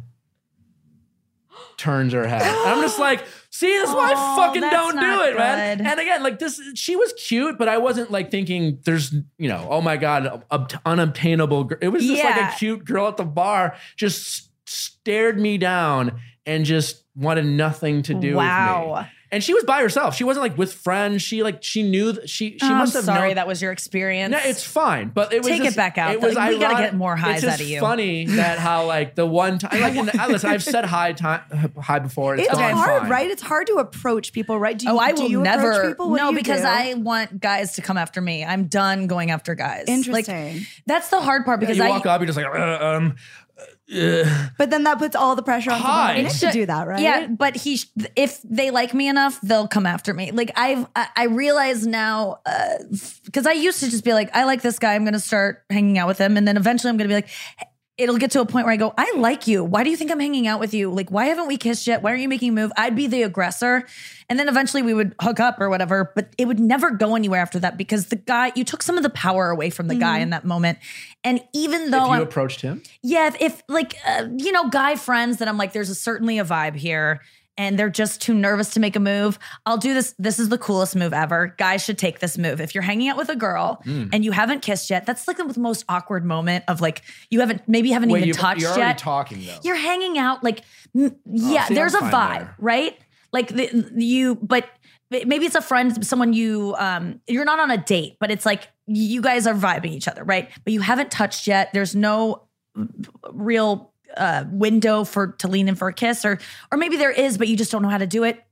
Turns her head. And I'm just like, see, this is why I Oh, fucking don't do not it, man. And again, like this, she was cute, but I wasn't like thinking there's, you know, oh my God, ob- unobtainable. gr- It was just like a cute girl at the bar just stared me down and just wanted nothing to do with me. Wow. And she was by herself. She wasn't like with friends. She like, she knew that she, she Oh, must I'm have sorry known. that was your experience. No, it's fine, but it was Take it back out. It was We gotta get more highs it's just out of you. Funny that how like the one time, like, and, listen, I've said high time high before. It's, It's gone hard, fine. right? It's hard to approach people, right? Do you, Oh, I do will you never. people? What no, because do? I want guys to come after me. I'm done going after guys. Interesting. Like, that's the hard part Yeah, because you I walk up, you're just like, uh, um, uh, But then that puts all the pressure on Hi. someone like to should- do that, right? Yeah, but he, sh- if they like me enough, they'll come after me. Like I've, I, I realize now, uh, because I used to just be like, I like this guy, I'm gonna start hanging out with him, and then eventually I'm gonna be like, it'll get to a point where I go, I like you. Why do you think I'm hanging out with you? Like, why haven't we kissed yet? Why aren't you making a move? I'd be the aggressor. And then eventually we would hook up or whatever, but it would never go anywhere after that because the guy, you took some of the power away from the guy in that moment. And even though if you I'm, approached him, yeah, if, if like, uh, you know, guy friends that I'm like, there's a certainly a vibe here. And they're just too nervous to make a move. I'll do this. This is the coolest move ever. Guys should take this move. If you're hanging out with a girl Mm. and you haven't kissed yet, that's like the most awkward moment of like you haven't maybe haven't Wait, even touched you're already yet. talking though. You're hanging out like yeah. see, there's I'm a vibe, there. right? Like the, you, but maybe it's a friend, someone you um you're not on a date, but it's like you guys are vibing each other, right? But you haven't touched yet. There's no real uh, window for to lean in for a kiss, or or maybe there is, but you just don't know how to do it.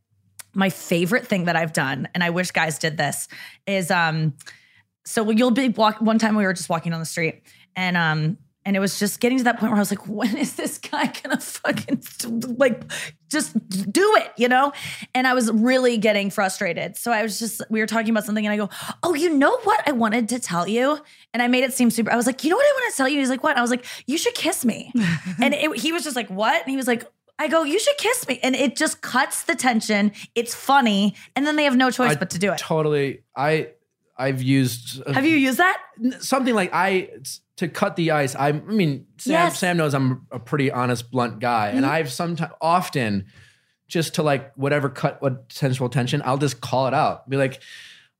My favorite thing that I've done, and I wish guys did this, is um, so you'll be walk. One time we were just walking on the street, and um, and it was just getting to that point where I was like, when is this guy gonna fucking like just do it, you know? And I was really getting frustrated. So I was just, we were talking about something and I go, oh, you know what I wanted to tell you? And I made it seem super, I was like, you know what I want to tell you? He's like, what? And I was like, you should kiss me. and it, he was just like, what? And he was like, I go, you should kiss me. And it just cuts the tension. It's funny. And then they have no choice I but to do it. Totally. I I've used uh, have you used that? something like I to cut the ice. I, I mean, Sam, Yes. Mm-hmm. Sam knows I'm a pretty honest, blunt guy, and I've sometimes often just to like whatever cut what sensual tension, I'll just call it out. Be like,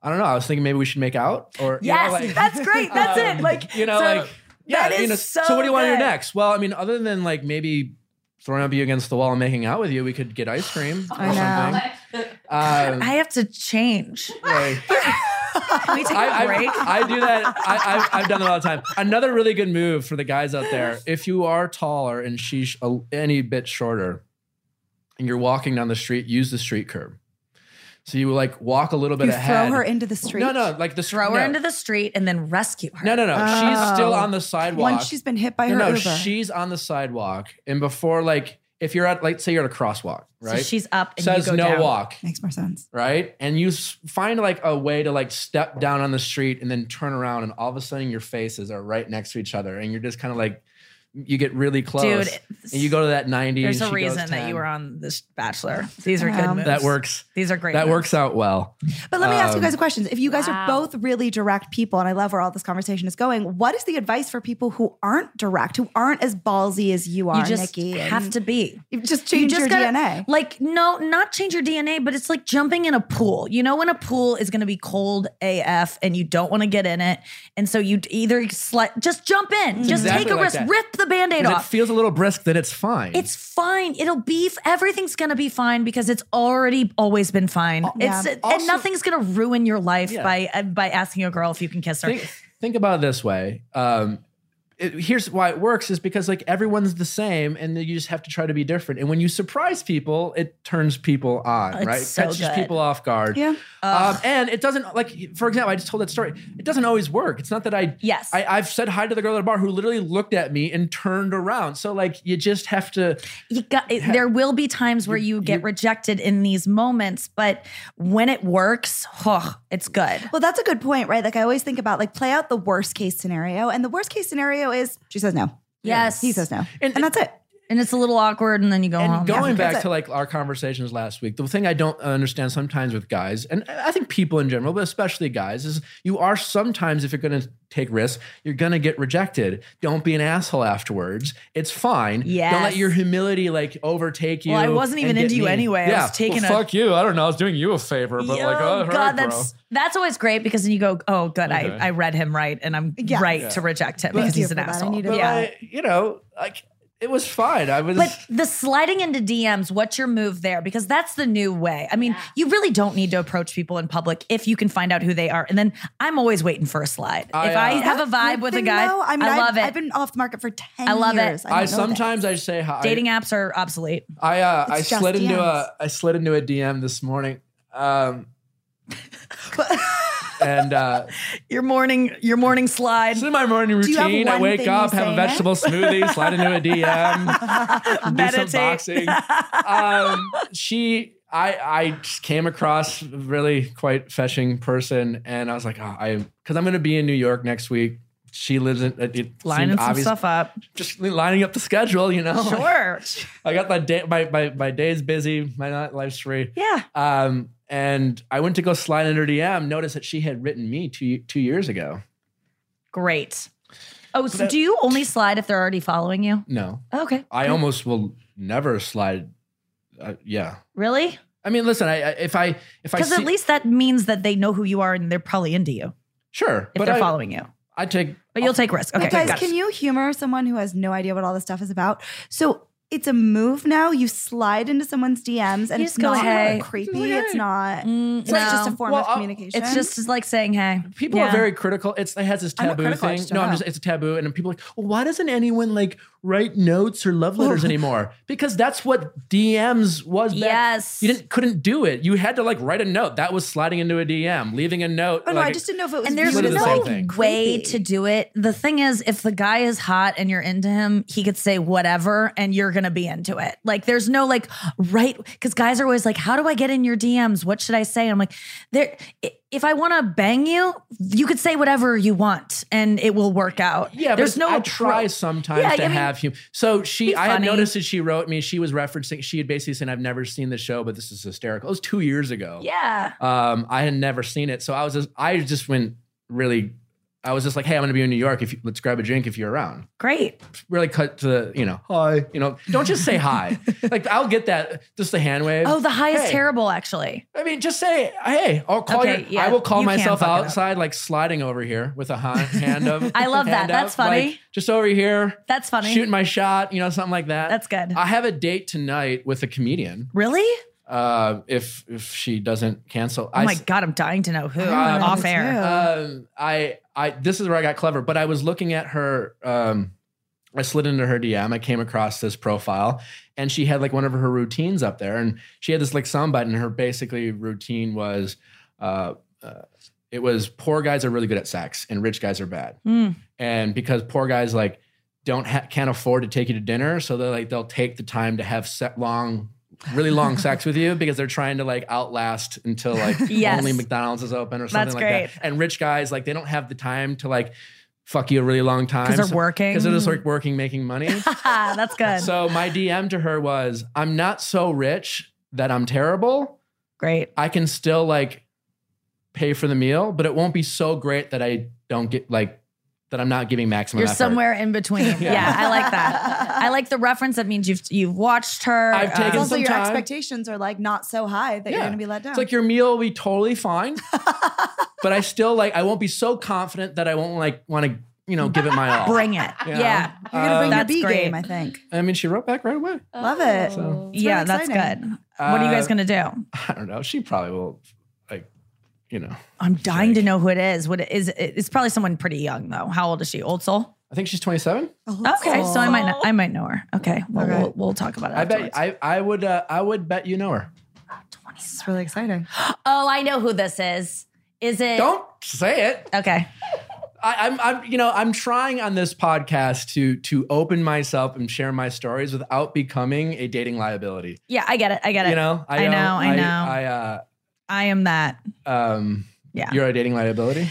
I don't know. I was thinking maybe we should make out, or you know, Yes, like- that's great. That's um, it. Like, you know, so like yeah, that you is know. so what do you want to do next? Well, I mean, other than like maybe throwing up you against the wall and making out with you, we could get ice cream or I know. something. Um, I have to change. like- Can we take a break? I, I do that. I, I, I've done that all the time. Another really good move for the guys out there: if you are taller and she's a, any bit shorter, and you're walking down the street, use the street curb. So you like walk a little bit You ahead. throw her into the street. No, no, like the Throw her no. into the street and then rescue her. No, no, no. She's still Oh. on the sidewalk. Once she's been hit by no, her no, Uber. she's on the sidewalk, and before like if you're at like say you're at a crosswalk, right? So she's up and says you go no down. walk. Makes more sense. right? And you find like a way to like step down on the street and then turn around, and all of a sudden your faces are right next to each other, and you're just kind of like you get really close. Dude, and you go to that 90. There's and a she goes reason that you were on this Bachelor. These are Yeah. good moves. That works. These are great. That moves. works out well. But let me ask you Um, guys a question. If you guys wow. are both really direct people, and I love where all this conversation is going, what is the advice for people who aren't direct, who aren't as ballsy as you are, You just Nikki? have to be. you just You change just your gotta- DNA. Like, no, not change your DNA, but it's like jumping in a pool. You know, when a pool is going to be cold AF and you don't want to get in it. And so you either slide, just jump in, just exactly take a like risk, that. rip the band aid If it feels a little brisk, then it's fine. It's fine. It'll be everything's gonna be fine because it's already always been fine. yeah. It's Also- and nothing's gonna ruin your life Yeah. by uh, by asking a girl if you can kiss her. think, think about it this way. Um, it, here's why it works is because like everyone's the same and you just have to try to be different. And when you surprise people, it turns people on, It's right? so Catches good. people off guard. Yeah. Um, and it doesn't like, for example, I just told that story. It doesn't always work. It's not that I, Yes. I, I've said hi to the girl at the bar who literally looked at me and turned around. So like, you just have to. you got there will be times where you get you- rejected in these moments, but when it works, oh, it's good. Well, that's a good point, right? Like I always think about like play out the worst case scenario, and the worst case scenario is she says no, Yes. he says no, And- and, that's it. And it's a little awkward, and then you go And home. going that's back to like our conversations last week, the thing I don't understand sometimes with guys, and I think people in general, but especially guys, is you are sometimes, if you're going to take risks, you're going to get rejected. Don't be an asshole afterwards. It's fine. Yeah. Don't let your humility like overtake you. Well, I wasn't even into you mean. anyway. I Yeah. was taking well, a- fuck you. I don't know. I was doing you a favor, but like, Oh, God, right, that's bro. that's always great because then you go, oh, good, Okay. I, I read him right, and I'm Yeah. right Yeah. to reject him Thank because he's an for. I asshole. But yeah. I, you know, like it was fine. I was. But the sliding into DMs, what's your move there? Because that's the new way. I mean, you really don't need to approach people in public if you can find out who they are. And then I'm always waiting for a slide. I, if I uh, have a vibe with a guy, though. I mean, I've, love it. I've been off the market for ten I love it. years. I don't sometimes I say hi. Dating apps are obsolete. I uh, I It's just slid into a I slid into a DM this morning. Um, and uh, Your morning, your morning slide. this is my morning routine. I wake up, have a in it? vegetable smoothie, slide into a DM, do some boxing. Um, she, I, I just came across a really quite fetching person, and I was like, oh, I, because I'm going to be in New York next week. She lives in it, it Lining some obvious- stuff up. just lining up the schedule, you know. Sure. I got my day, my my my day's busy, my night life's free. yeah. Um, and I went to go slide in her DM. Noticed that she had written me two two years ago. Great. Oh, so that- do you only slide if they're already following you? No, Okay. I almost will never slide. Uh, yeah, Really? I mean, listen, I, I if I if I Because at least that means that they know who you are and they're probably into you sure, if but they're I, following you. I take But you'll take risk. Okay. But guys, can you humor someone who has no idea what all this stuff is about? So it's a move now. You slide into someone's DMs and You it's just go, not "Hey." creepy. Just like, It's not. Mm, It's not just a form Well, of I'll- communication. It's just like saying, hey. People Yeah. are very critical. It's it has this taboo thing. No, don't I'm just it's a taboo, and people are like, well, why doesn't anyone like write notes or love letters oh. anymore? Because that's what DMs was. Back. Yes. you didn't couldn't do it. You had to like write a note. That was sliding into a DM, leaving a note. Oh no, I just didn't know if it was and there's viewed Literally as the same no thing. way to do it. The thing is, if the guy is hot and you're into him, he could say whatever and you're going to be into it. Like, there's no like, right? Because guys are always like, how do I get in your DMs? What should I say? And I'm like, there, i- if I want to bang you, you could say whatever you want and it will work out. Yeah, there's no I try sometimes Yeah, to I mean, have him. So she, I had noticed that she wrote me. She was referencing. She had basically said, "I've never seen the show, but this is hysterical." It was two years ago. Yeah. Um, I had never seen it, so I was just, I just went really. I was just like, "Hey, I'm going to be in New York. If you, let's grab a drink if you're around." Great. Really cut to the, you know, hi. You know, don't just say hi. like I'll get that, just the hand wave. Oh, the high is terrible, actually. I mean, just say, "Hey, I'll call Okay, you." yeah, I will call myself fuck it up. outside, like sliding over here with a hand, hand of. I love that. hand That's up, like, funny. just over here, That's funny. shooting my shot, you know, something like that. That's good. I have a date tonight with a comedian. really? Uh, if if she doesn't cancel, Oh I my s- God, I'm dying to know who. Um, off air. um, I I this is where I got clever, but I was looking at her. Um, I slid into her DM. I came across this profile, and she had like one of her routines up there, and she had this like soundbite, and her basically routine was, uh, uh, it was poor guys are really good at sex, and rich guys are bad, Mm. and because poor guys like don't ha- can't afford to take you to dinner, so they like they'll take the time to have set long. Really long sex with you because they're trying to like outlast until like Yes. only McDonald's is open or something That's like great. that. And rich guys like they don't have the time to like fuck you a really long time 'Cause they're working. because they're just like working making money. That's good. so my DM to her was, "I'm not so rich that I'm terrible. Great. I can still like pay for the meal, but it won't be so great that I don't get like that I'm not giving maximum You're effort." somewhere in between. yeah. I like that. I like the reference. That means you've you've watched her. I've taken It's also some your time. expectations are like not so high that you're going to be let down. It's like your meal will be totally fine, but I still like I won't be so confident that I won't like want to you know give it my all. bring it. Yeah. Yeah. you're going to bring Um, your That's B great. game, I think. I mean, she wrote back right away. Love it. So- yeah, really that's exciting. good. what are you guys Uh, gonna do? I don't know. She probably will, like, you know. I'm dying to know who it is. What it is? It's probably someone pretty young though. How old is she? Old soul. I think she's 27. Okay, so I might know, I might know her. Okay, well Okay. we'll, we'll talk about it. I bet. I I would uh, I would bet you know her. It's really exciting. oh, I know who this is. Is it? Don't say it. Okay. I, I'm I'm you know I'm trying on this podcast to to open myself and share my stories without becoming a dating liability. Yeah, I get it. I get it. You know, I don't- know, I know. I, uh, I am that. um, Yeah. you're a dating liability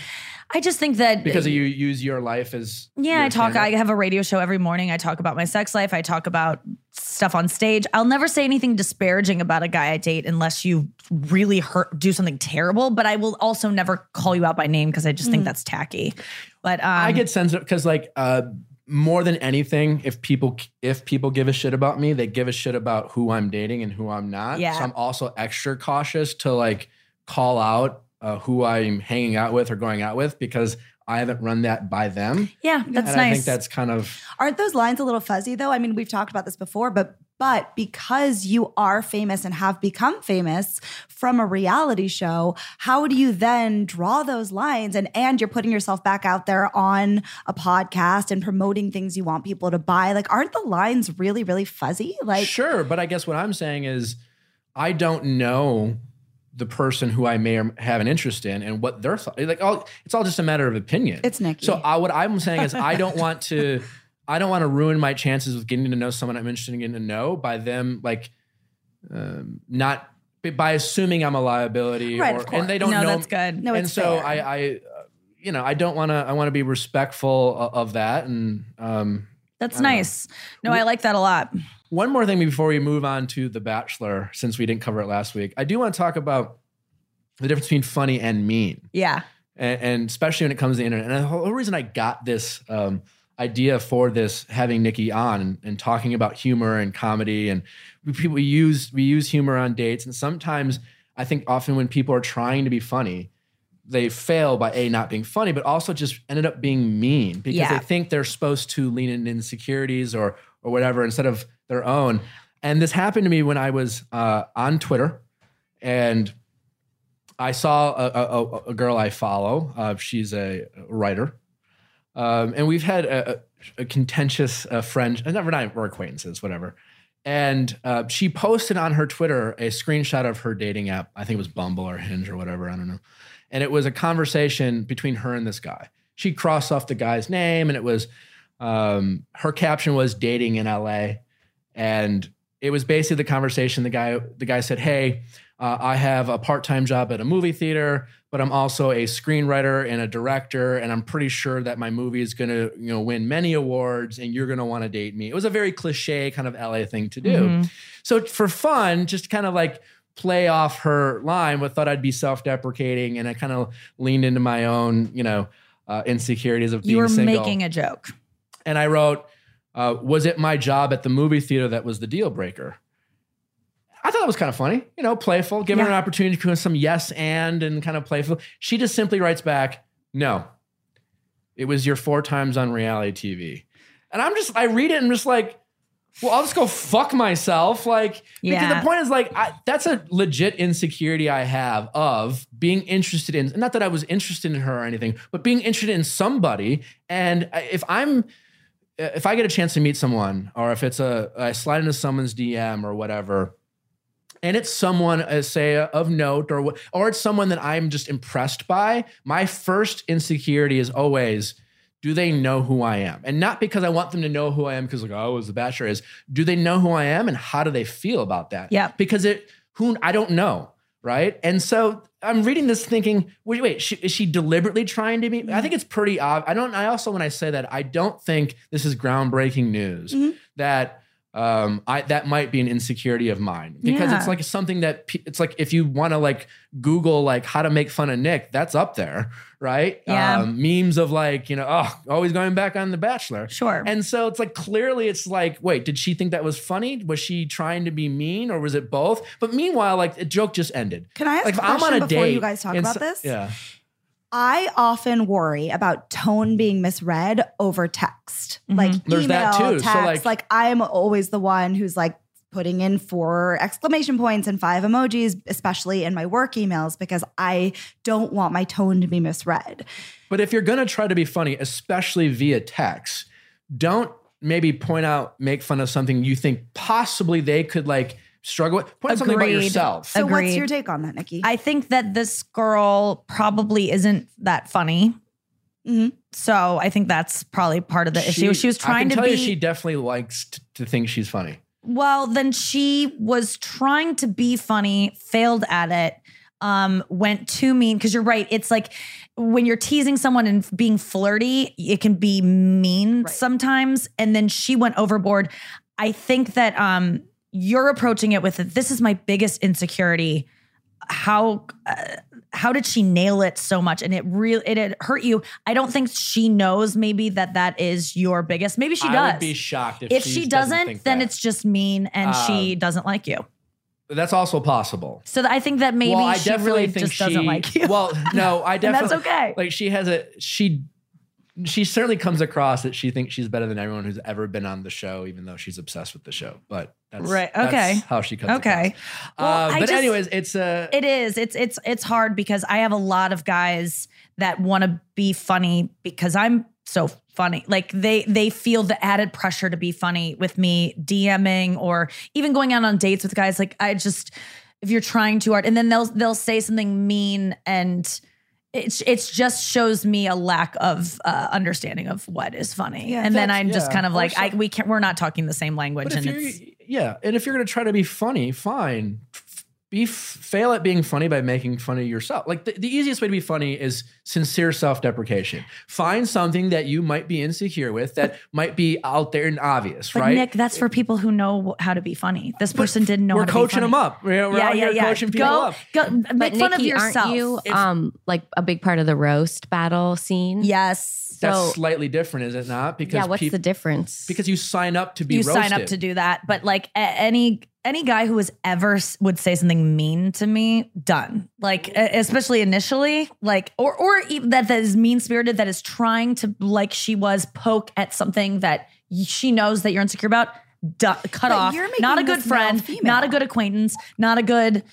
I just think that because you use your life as Yeah, I talk. I have a radio show every morning. I talk about my sex life. I talk about stuff on stage. I'll never say anything disparaging about a guy I date unless you really hurt, do something terrible. But I will also never call you out by name because I just think that's tacky. But um, I get sensitive because like uh more than anything, if people if people give a shit about me, they give a shit about who I'm dating and who I'm not. Yeah. So I'm also extra cautious to like call out uh, who I'm hanging out with or going out with because I haven't run that by them. yeah, that's and nice. I think that's kind of Aren't those lines a little fuzzy though? I mean, we've talked about this before, but but because you are famous and have become famous from a reality show, how do you then draw those lines and and you're putting yourself back out there on a podcast and promoting things you want people to buy? Like aren't the lines really really fuzzy? Like sure, but I guess what I'm saying is I don't know the person who I may or have an interest in and what their thought. Like, all it's all just a matter of opinion. It's Nikki. So I, what I'm saying is, I don't want to, I don't want to ruin my chances with getting to know someone I'm interested in getting to know by them like, um, not by assuming I'm a liability, Right, or, and they don't no, know. that's good. No, and it's so fair. I, I, uh, you know, I don't want to. I want to be respectful of that. And um, That's don't know. nice. No, I like that a lot. one more thing before we move on to The Bachelor, since we didn't cover it last week, I do want to talk about the difference between funny and mean. Yeah. and, and especially when it comes to the internet. And the whole reason I got this um, idea for this, having Nikki on and, and talking about humor and comedy, and we, people we use we use humor on dates, and sometimes I think often when people are trying to be funny. They fail by a not being funny, but also just ended up being mean because Yeah. they think they're supposed to lean in insecurities or or whatever instead of their own. And this happened to me when I was uh, on Twitter, and I saw a, a, a- a girl I follow. Uh, she's a writer, um, and we've had a, a, contentious uh, friend. uh, Never not we're acquaintances, whatever. And uh, she posted on her Twitter a screenshot of her dating app. I think it was Bumble or Hinge or whatever. I don't know. And it was a conversation between her and this guy. She crossed off the guy's name, and it was um, her caption was "dating in LA," and it was basically the conversation. The guy, the guy said, "Hey, uh, I have a part-time job at a movie theater, but I'm also a screenwriter and a director, and I'm pretty sure that my movie is going to, you know, win many awards, and you're going to want to date me." It was a very cliche kind of LA thing to do. Mhm. So for fun, just kind of like play off her line, but thought I'd be self-deprecating, and I kind of leaned into my own, you know, uh, insecurities of being You were single making a joke. and I wrote, uh, "Was it my job at the movie theater that was the deal breaker?" I thought that was kind of funny, you know, playful, giving her an opportunity to do some yes and and kind of playful. She just simply writes back, "No, it was your four times on reality TV," and I'm just, I read it and I'm just like. Well, I'll just go fuck myself. Like, because Yeah. the point is, like, I, that's a legit insecurity I have of being interested in, not that I was interested in her or anything, but being interested in somebody. And if I'm, if I get a chance to meet someone, or if it's a, I slide into someone's DM or whatever, and it's someone, uh, say, of note, or or it's someone that I'm just impressed by, my first insecurity is always, do they know who I am? And not because I want them to know who I am, because like, oh, as the bachelor is, do they know who I am and how do they feel about that? Yeah. Because it, who I don't know, right? And so I'm reading this thinking, wait, wait, she, is she deliberately trying to be? I think it's pretty obvious. I don't. I also, when I say that, I don't think this is groundbreaking news Mhm. that um, I that might be an insecurity of mine because it's like something that pe- it's like if you want to like Google like how to make fun of Nick, that's up there, right? Yeah. Um, memes of like you know, oh, always going back on The Bachelor. Sure. And so it's like clearly it's like, wait, did she think that was funny? Was she trying to be mean or was it both? But meanwhile, like the joke just ended. Can I ask Like a if I'm question on a before date, you guys talk about so- this? Yeah. I often worry about tone being misread over text, Mhm. like Mm-hmm. There's email, that too. So, text. like- like, I'm always the one who's like putting in four exclamation points and five emojis, especially in my work emails, because I don't want my tone to be misread. But if you're gonna try to be funny, especially via text, don't maybe point out, make fun of something you think possibly they could like struggle with. Point out something about Agreed. yourself. So, what's your take on that, Nikki? I think that this girl probably isn't that funny. Mhm. So I think that's probably part of the issue. She was I trying can to tell be. you she definitely likes t- to think she's funny. well, then she was trying to be funny, failed at it, um, went too mean. Because you're right. It's like when you're teasing someone and being flirty, it can be mean Right. sometimes. And then she went overboard. I think that um, you're approaching it with this is my biggest insecurity. How uh, how did she nail it so much and it really it had hurt you i don't think she knows maybe that that is your biggest maybe she I does would be shocked if, if she doesn't, think then that. it's just mean and she Um, doesn't like you that's also possible. so i think that maybe well, I she definitely really think just she, doesn't like you Well, no, I definitely that's okay like she has a she she certainly comes across that she thinks she's better than everyone who's ever been on the show, even though she's obsessed with the show. But that's Right, that's okay. how she comes. okay across. Well, Uh, but just- anyways, it's a it is it's it's it's hard because i have a lot of guys that want to be funny because i'm so funny like they they feel the added pressure to be funny with me dming or even going out on dates with guys like i just if you're trying too hard and then they'll they'll say something mean and it's it's just shows me a lack of uh, understanding of what is funny Yeah, and then i'm just kind of like I, we can't we're not talking the same language and it's yeah, and if you're gonna try to be funny, fine. F- be f- fail at being funny by making fun of yourself. Like the, the easiest way to be funny is sincere self-deprecation. Find something that you might be insecure with that might be out there and obvious, But right? Nick, that's for people who know how to be funny. This person didn't know We're how to coaching be funny. them up. We're, we're out here coaching people go, up. Go, make But fun of Nikki, yourself. aren't you um like a big part of the roast battle scene? yes. That's So- slightly different, is it not? Because Yeah, what's peop- the difference? because you sign up to be you roasted. sign up to do that. But like a- any any guy who has ever would say something mean to me, done. Like especially initially, like or or even that that is mean spirited, that is trying to like she was poke at something that she knows that you're insecure about. Duh, cut But off. Not a good friend. Not a good acquaintance. Not a good.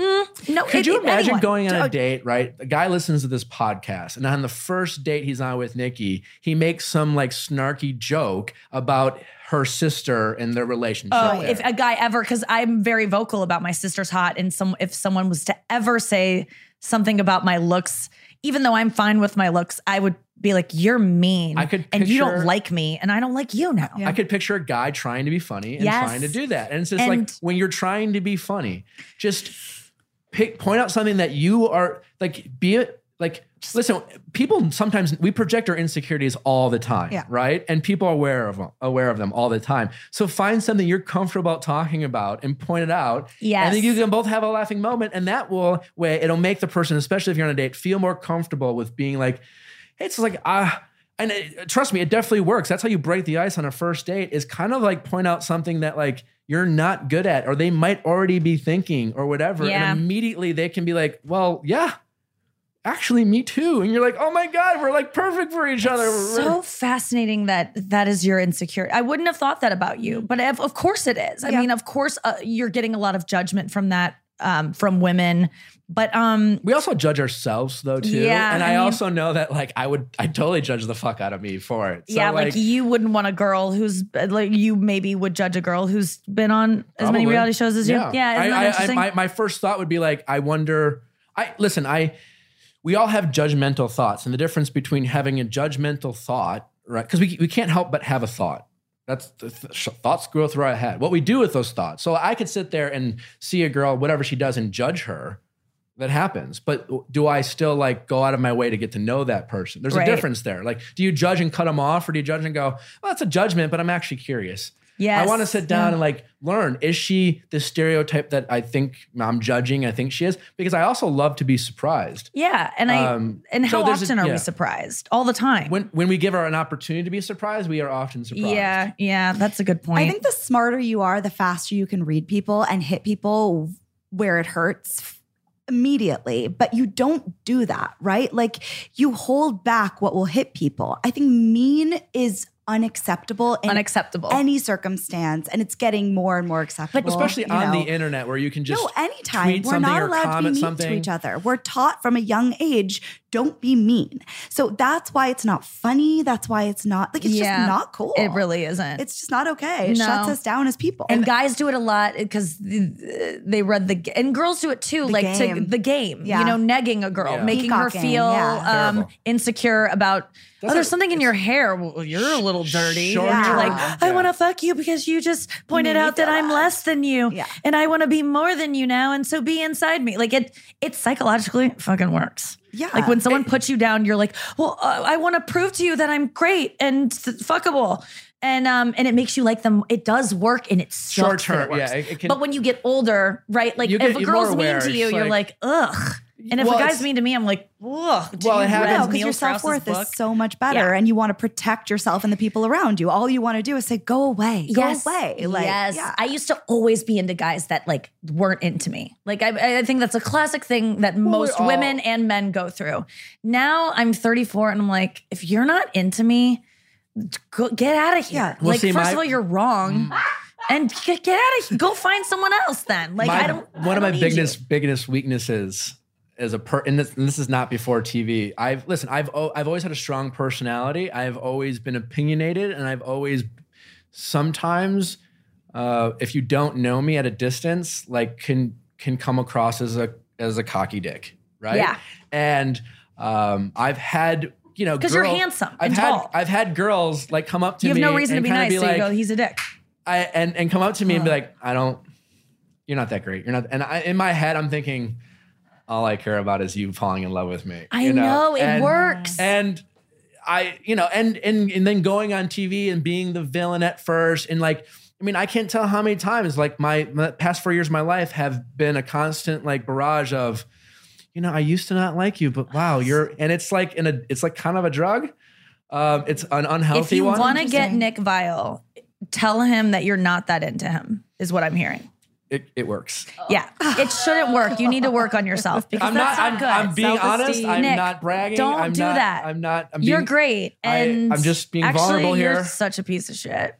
Mm, no. Could it- you imagine anyone. going on a date, right? A guy listens to this podcast, and on the first date he's on with Nikki, he makes some like snarky joke about her sister and their relationship. Oh, there. if a guy ever, because I'm very vocal about my sister's hot, and some if someone was to ever say something about my looks, even though I'm fine with my looks, I would be like, "You're mean, I could and you don't like me, and I don't like you now." I could picture a guy trying to be funny and Yes. trying to do that. And it's just like when you're trying to be funny, just pick point out something that you are like be it like listen, people sometimes we project our insecurities all the time, Yeah. right? And people are aware of them, aware of them all the time. So find something you're comfortable about talking about and point it out. Yes. And then you can both have a laughing moment. And that will way it'll make the person, especially if you're on a date, feel more comfortable with being like, hey, it's like ah. and it, trust me, it definitely works. That's how you break the ice on a first date. Is kind of like point out something that like you're not good at, or they might already be thinking, or whatever. Yeah. And immediately they can be like, well, yeah, actually, me too. And you're like, oh my god, we're like perfect for each other. We're- So fascinating that that is your insecurity. I wouldn't have thought that about you, but of, of course it is. I Yeah. mean, of course uh, you're getting a lot of judgment from that um, from women, but um, we also judge ourselves though too. Yeah, and I I, mean- also know that like I would, I totally judge the fuck out of me for it. So, yeah, like, you wouldn't want a girl who's like you maybe would judge a girl who's been on as many reality shows as you. Yeah, I, I- I- my, my first thought would be like, I wonder. I listen. I we all have judgmental thoughts, and the difference between having a judgmental thought, right? Because we we can't help but have a thought. That's the th- thoughts go through our head. What we do with those thoughts. So I could sit there and see a girl, whatever she does, and judge her. That happens, but do I still like go out of my way to get to know that person? There's Right. a difference there. Like, do you judge and cut them off, or do you judge and go, "Well, that's a judgment," but I'm actually curious. Yes, I want to sit down and like learn. Is she the stereotype that I think I'm judging? I think she is because I also love to be surprised. Yeah, and I Um, and so how there's a- often are yeah. we surprised? All the time. When when we give her an opportunity to be surprised, we are often surprised. yeah, yeah, that's a good point. I think the smarter you are, the faster you can read people and hit people where it hurts immediately. But you don't do that, right? Like you hold back what will hit people. I think mean is unacceptable in unacceptable. any circumstance, and it's getting more and more acceptable. especially on know. the internet where you can just no, anytime. tweet We're not allowed to be comment mean something. to each other. We're taught from a young age, don't be mean. So that's why it's not funny. That's why it's not like it's Yeah. just not cool. it really isn't. it's just not okay. It No. shuts us down as people. and guys do it a lot because they read the and girls do it too, The like to the game. Yeah. You know, negging a girl, Yeah. making her feel yeah. um, insecure about. That's oh, there's a- something in your hair. Well, you're a little dirty. Short And you're like, I want to fuck you because you just pointed made out that feel I'm less than you, Yeah. and I want to be more than you now, and so be inside me. Like it, it psychologically fucking works. Yeah. Like when someone puts you down, you're like, well, uh, I want to prove to you that I'm great and th- fuckable. And um and it makes you like them. It does work, and it sucks Short term, it yeah, it- it can- but when you get older, right? Like if a girl's mean to you, you're like- like, ugh. And if Well, a guy's mean to me, I'm like, ugh. Did Well, it happens- no, because your self worth is so much better, Yeah. and you want to protect yourself and the people around you. All you want to do is say, "Go away, go yes. away." Like, yes. yeah. I used to always be into guys that like weren't into me. Like I, I think that's a classic thing that most all- women and men go through. Now I'm 34 and I'm like, if you're not into me, go, get out of here. Yeah. Well, like see, first my- of all, you're wrong. Mm. And get, get out of here. Go find someone else then. Like My- I don't. one I of my don't need you. biggest biggest weaknesses as a per and this, and this is not before TV. I've listen. I've o- I've always had a strong personality. I've always been opinionated, and I've always sometimes uh, if you don't know me at a distance, like can can come across as a as a cocky dick, right? Yeah. And um, I've had you know because you're handsome I've and had tall. I've had girls like come up to me. You have no reason to be nice. so like, you go, he's a dick. I and and come up to me and be like, I don't, you're not that great. You're not. And I, in my head, I'm thinking, all I care about is you falling in love with me. I you know, it And- works. And I, you know, and and and then going on TV and being the villain at first, and like, I mean, I can't tell how many times like my, my past four years of my life have been a constant like barrage of, you know, I used to not like you, but wow, you're, and it's like in a, it's like kind of a drug. Um, it's an unhealthy one. if you want to get Nick Viall, tell him that you're not that into him. Is what I'm hearing. It, it works. Yeah, it shouldn't work. You need to work on yourself because I'm that's not. not, I'm, good. I'm being honest. I'm Nick, not bragging. don't I'm do not, that. I'm not. I'm you're great, I- and I'm just being actually, vulnerable here. you're. Such a piece of shit.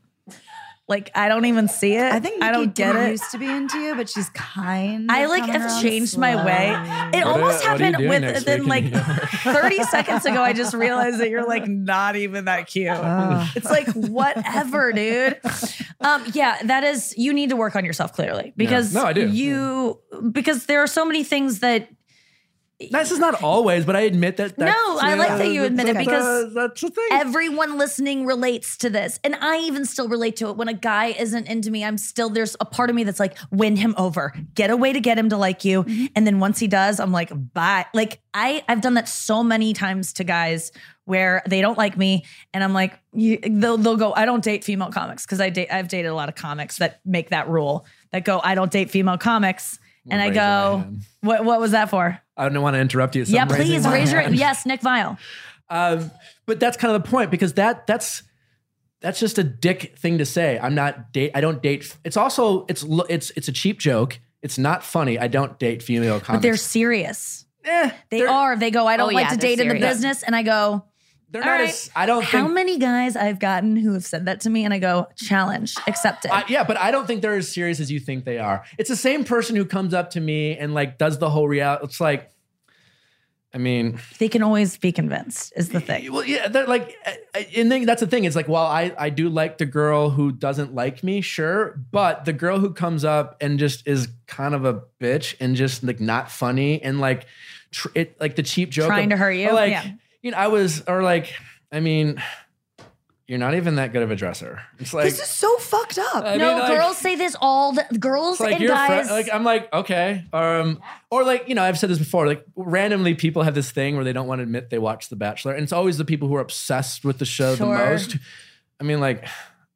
Like I don't even see it. I think I don't get did it. used to be into you, but she's kind. I like have around changed my way. It What almost are happened doing with then like in New York? 30 seconds ago. I just realized that you're like not even that cute. It's like whatever, dude. Um, yeah, that is you need to work on yourself clearly because No, I do. You because there are so many things that This is not always, but I admit that. No, I like that you admit it because that's the thing. everyone listening relates to this. And I even still relate to it. When a guy isn't into me, I'm still, there's a part of me that's like, win him over, get a way to get him to like you. Mm-hmm. And then once he does, I'm like, bye. Like I, I've done that so many times to guys where they don't like me. And I'm like, you, they'll, they'll go, I don't date female comics. Cause I date, I've dated a lot of comics that make that rule that go, I don't date female comics. And I go, what, what was that for? I don't want to interrupt you. so yeah, I'm please raise your, hand. yes, Nick Viall. Um, but that's kind of the point because that that's that's just a dick thing to say. I'm not date. I don't date. It's also it's it's it's a cheap joke. It's not funny. I don't date female comics. But they're serious. Eh, They they're- are. They go, I don't Oh, like yeah, to they're date in the business. And I go, They're all not right. as. I don't how think. many guys I've gotten who have said that to me? And I go, challenge, accepted. I, yeah, but I don't think they're as serious as you think they are. It's the same person who comes up to me and like does the whole reality. It's like, I mean, they can always be convinced, is the thing. Well, yeah, they're like, and then that's the thing. It's like, well, I I do like the girl who doesn't like me, sure, but the girl who comes up and just is kind of a bitch and just like not funny and like, tr- it like the cheap joke Trying of- to hurt you? Like, Yeah. You know, I was or like, I mean, you're not even that good of a dresser. It's like. This is so fucked up. I no, mean, like- girls say this all the girls like and you're guys. fri- like I'm like okay um or like you know I've said this before like randomly people have this thing where they don't want to admit they watch The Bachelor and it's always the people who are obsessed with the show Sure. the most. I mean like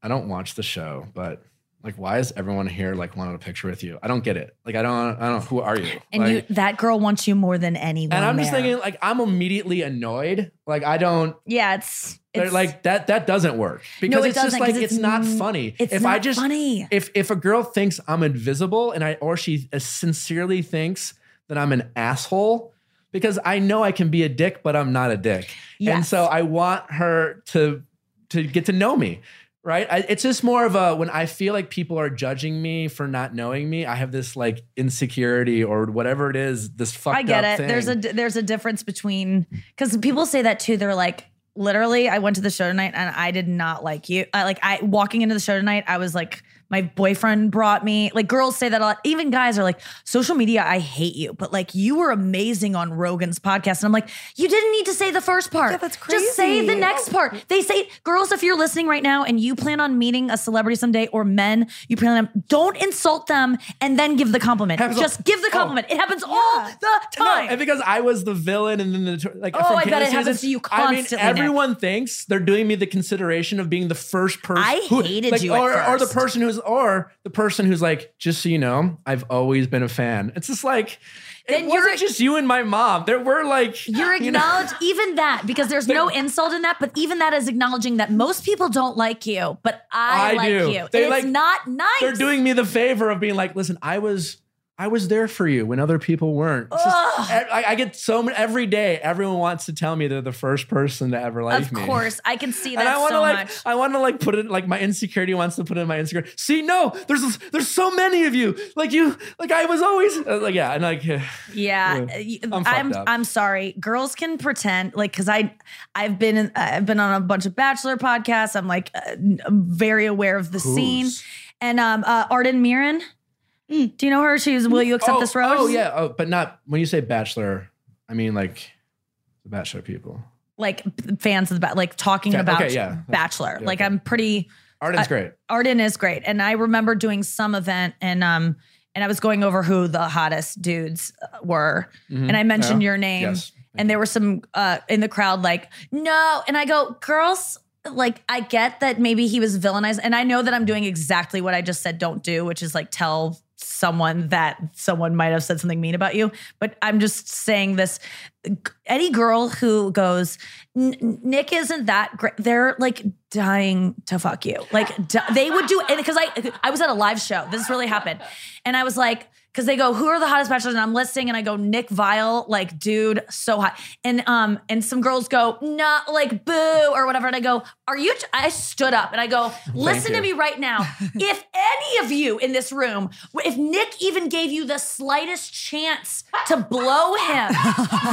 I don't watch the show but like why is everyone here like wanting a picture with you? I don't get it. Like I don't I don't who are you? and Like, you that girl wants you more than anyone. and I'm just thinking like I'm immediately annoyed. Like I don't yeah, it's, it's like that that doesn't work because it it's just like it's, it's not funny. it's if not I just funny. if if a girl thinks I'm invisible and I or she uh, sincerely thinks that I'm an asshole because I know I can be a dick but I'm not a dick. And so I want her to to get to know me. Right? I, it's just more of a when I feel like people are judging me for not knowing me, I have this like insecurity or whatever it is, this fucked I get up it. thing. There's a there's a difference between because people say that too. They're like, literally, I went to the show tonight and I did not like you. I, like I walking into the show tonight, I was like, my boyfriend brought me. Like girls say that a lot. Even guys are like, social media, I hate you, but like you were amazing on Rogan's podcast. And I'm like, you didn't need to say the first part. Yeah, that's Just say the next part. Oh. They say, girls, if you're listening right now and you plan on meeting a celebrity someday, or men, you plan on, don't insult them and then give the compliment. Happens all- Just give the Oh. compliment. It happens all the No, time. and because I was the villain, and then the like. Oh, I bet it happens to you I mean, constantly, Nick. everyone thinks they're doing me the consideration of being the first person. I hated you at or, or the person who's, or the person who's like, just so you know, I've always been a fan. It's just like, Then it wasn't just you and my mom. There were like, You're you know- even that because there's no insult in that, but even that is acknowledging that most people don't like you, but I, I like do. you. They it's like- not nice. They're doing me the favor of being like, listen, I was. I was there for you when other people weren't. Just- I, I get so many every day. Everyone wants to tell me they're the first person to ever like me. of me. course, I can see and that I want to so like, much. I want to like put it like my insecurity wants to put it in my insecurity. See, no, there's there's so many of you. Like you, like I was always uh, like yeah, and like Yeah, Yeah. I'm I'm I'm, sorry. Girls can pretend like because I I've been in, I've been on a bunch of bachelor podcasts. I'm like uh, I'm very aware of the scene. And um, uh, Arden Myrin, do you know her? She's Will You Accept oh, This Rose? Oh yeah, oh, but not when you say bachelor. I mean like the bachelor people. Like fans of the like talking about okay, yeah. Bachelor. Yeah, like okay. I'm pretty. Arden's I- great. Arden is great, and I remember doing some event and um and I was going over who the hottest dudes uh, were, and I mentioned Yeah. your name, Yes. and there were some uh, in the crowd like, no, and I go, girls. Like I get that maybe he was villainized, and I know that I'm doing exactly what I just said don't do, which is like tell someone that someone might have said something mean about you. But I'm just saying this: any girl who goes, Nick isn't that great, they're like dying to fuck you. Like di- they would do because I I was at a live show. This really happened, and I was like. Because they go, who are the hottest bachelors? And I'm listing, and I go, Nick Viall, like, dude, so hot. And um, and some girls go, not like boo or whatever. And I go, are you? I stood up and I go, listen to me right now. if any of you in this room, if Nick even gave you the slightest chance to blow him,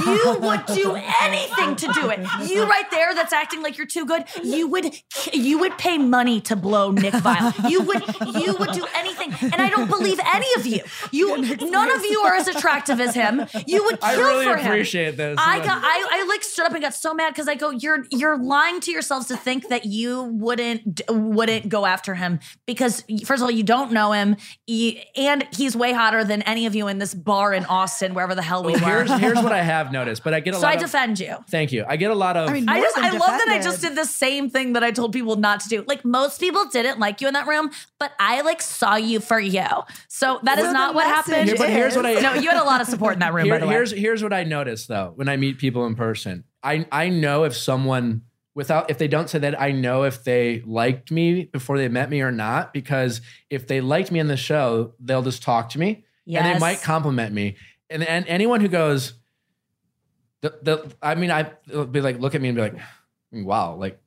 you would do anything to do it. You right there, that's acting like you're too good. You would, you would pay money to blow Nick Viall. You would, you would do anything. And I don't believe any of you. You, none of you are as attractive as him. You would kill I really for him. I appreciate this. I got I, I like stood up and got so mad because I go you're you're lying to yourselves to think that you wouldn't wouldn't go after him because first of all you don't know him you, and he's way hotter than any of you in this bar in Austin wherever the hell we Well, were. here's here's what I have noticed, but I get a so lot I of defend you. Thank you. I get a lot of I mean, I just than I love that I just did the same thing that I told people not to do. Like most people didn't like you in that room, but I like saw you for you. So that is So the not what happened. Here- but here's what I- no, you had a lot of support in that room. Here- by the way, here's here's what I notice though when I meet people in person. I I know if someone without if they don't say that I know if they liked me before they met me or not because if they liked me in the show they'll just talk to me and they might compliment me. And and anyone who goes the, the I mean I will be like look at me and be like wow like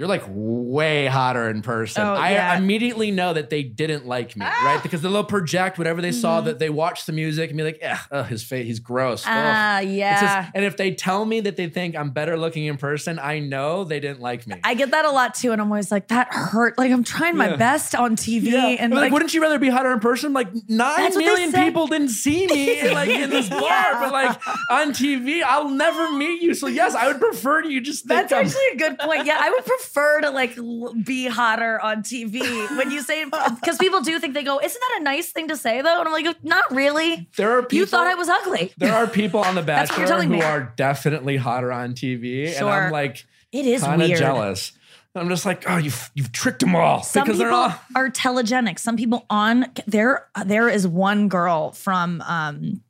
you're like way hotter in person. Oh, I yeah. immediately know that they didn't like me, right? Because they'll project whatever they Mm-hmm. saw that they watched the music and be like, yeah, oh, his face, he's gross. Ugh." Ah, It's just- yeah. and if they tell me that they think I'm better looking in person, I know they didn't like me. I get that a lot too, and I'm always like, that hurt. Like I'm trying my Yeah. best on TV, yeah. and like, like, wouldn't you rather be hotter in person? Like nine That's what they million people didn't see me like in this bar, but like on TV, I'll never meet you. So yes, I would prefer you just think that's I'm- actually a good point. Yeah, I would prefer to like l- be hotter on TV when you say because people do think they go, isn't that a nice thing to say though? And I'm like, not really. there are people You thought I was ugly. There are people on The Bachelor who me. are definitely hotter on TV, and I'm like It is kind of jealous. I'm just like, oh, you've you've tricked them all Some because people they're all. are telegenic. Some people on there. There is one girl from um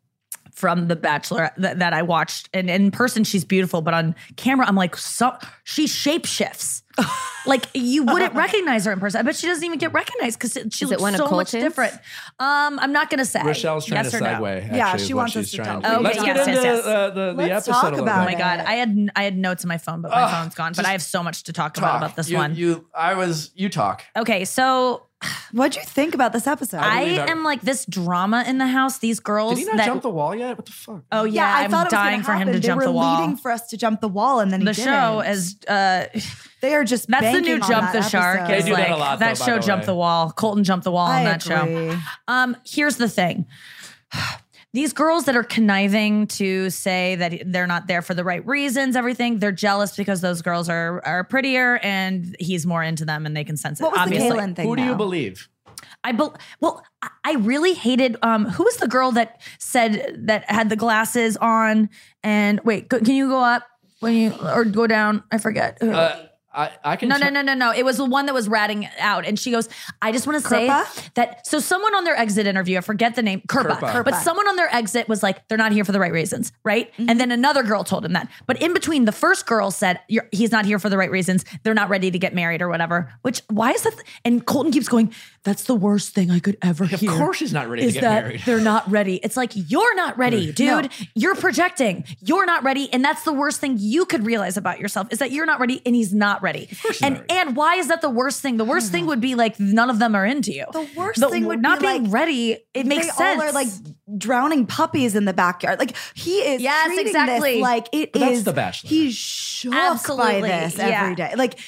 from The Bachelor that, that I watched, and in person she's beautiful, but on camera I'm like, so she shapeshifts. like you wouldn't recognize her in person. I bet she doesn't even get recognized because she Is looks it one of so much different. Um, I'm not gonna say. Rochelle's trying yes to or no. segue. Actually, Yeah, she wants us to trying tell to do. Let's Okay, get into yes, yes. Uh, the, the Let's episode talk about Oh my god, I had I had notes in my phone, but my Ugh, phone's gone. But I have so much to talk about about this You- one. You, I was. You talk. okay, so What'd you think about this episode? I believe am like this drama in the house. These girls Did he not that jump the wall yet? What the fuck? oh yeah, I I'm thought it dying gonna for him to they jump were the wall. leading for us to jump the wall, and then he the didn't. show is uh, they are just that's the new jump that the shark. episode. Is They do that a lot, that though, by show the jumped way. the wall. Colton jumped the wall on I that show. Um, here's the thing. These girls that are conniving to say that they're not there for the right reasons, everything, they're jealous because those girls are are prettier and he's more into them and they can sense it. What was obviously. the Caelynn thing? Who do you now? believe? I bel well, I- I really hated um who was the girl that said that had the glasses on and wait, can you go up when you or go down? I forget. Uh, I, I can. no, tell- no, no, no, no. It was the one that was ratting out, and she goes, "I just want to say that." So, someone on their exit interview, I forget the name, Kirpa, Kirpa. but someone on their exit was like, "They're not here for the right reasons," right? Mm-hmm. And then another girl told him that. But in between, the first girl said, You're, "He's not here for the right reasons. They're not ready to get married or whatever." Which why is that? th- and Colton keeps going, "That's the worst thing I could ever Of hear." Of course, she's not ready is to get that married. they're not ready. It's like you're not ready, dude. No. You're projecting. You're not ready, and that's the worst thing you could realize about yourself is that you're not ready, and he's not ready. he's and not ready. and why is that the worst thing? The worst thing hmm. would be like none of them are into you. The worst thing would not be, being like, ready. It makes they sense. all are like drowning puppies in the backyard. Like he is Yes, treating exactly. this like it But that's is- The Bachelor. He's shocked Absolutely, by this yeah. every day. Like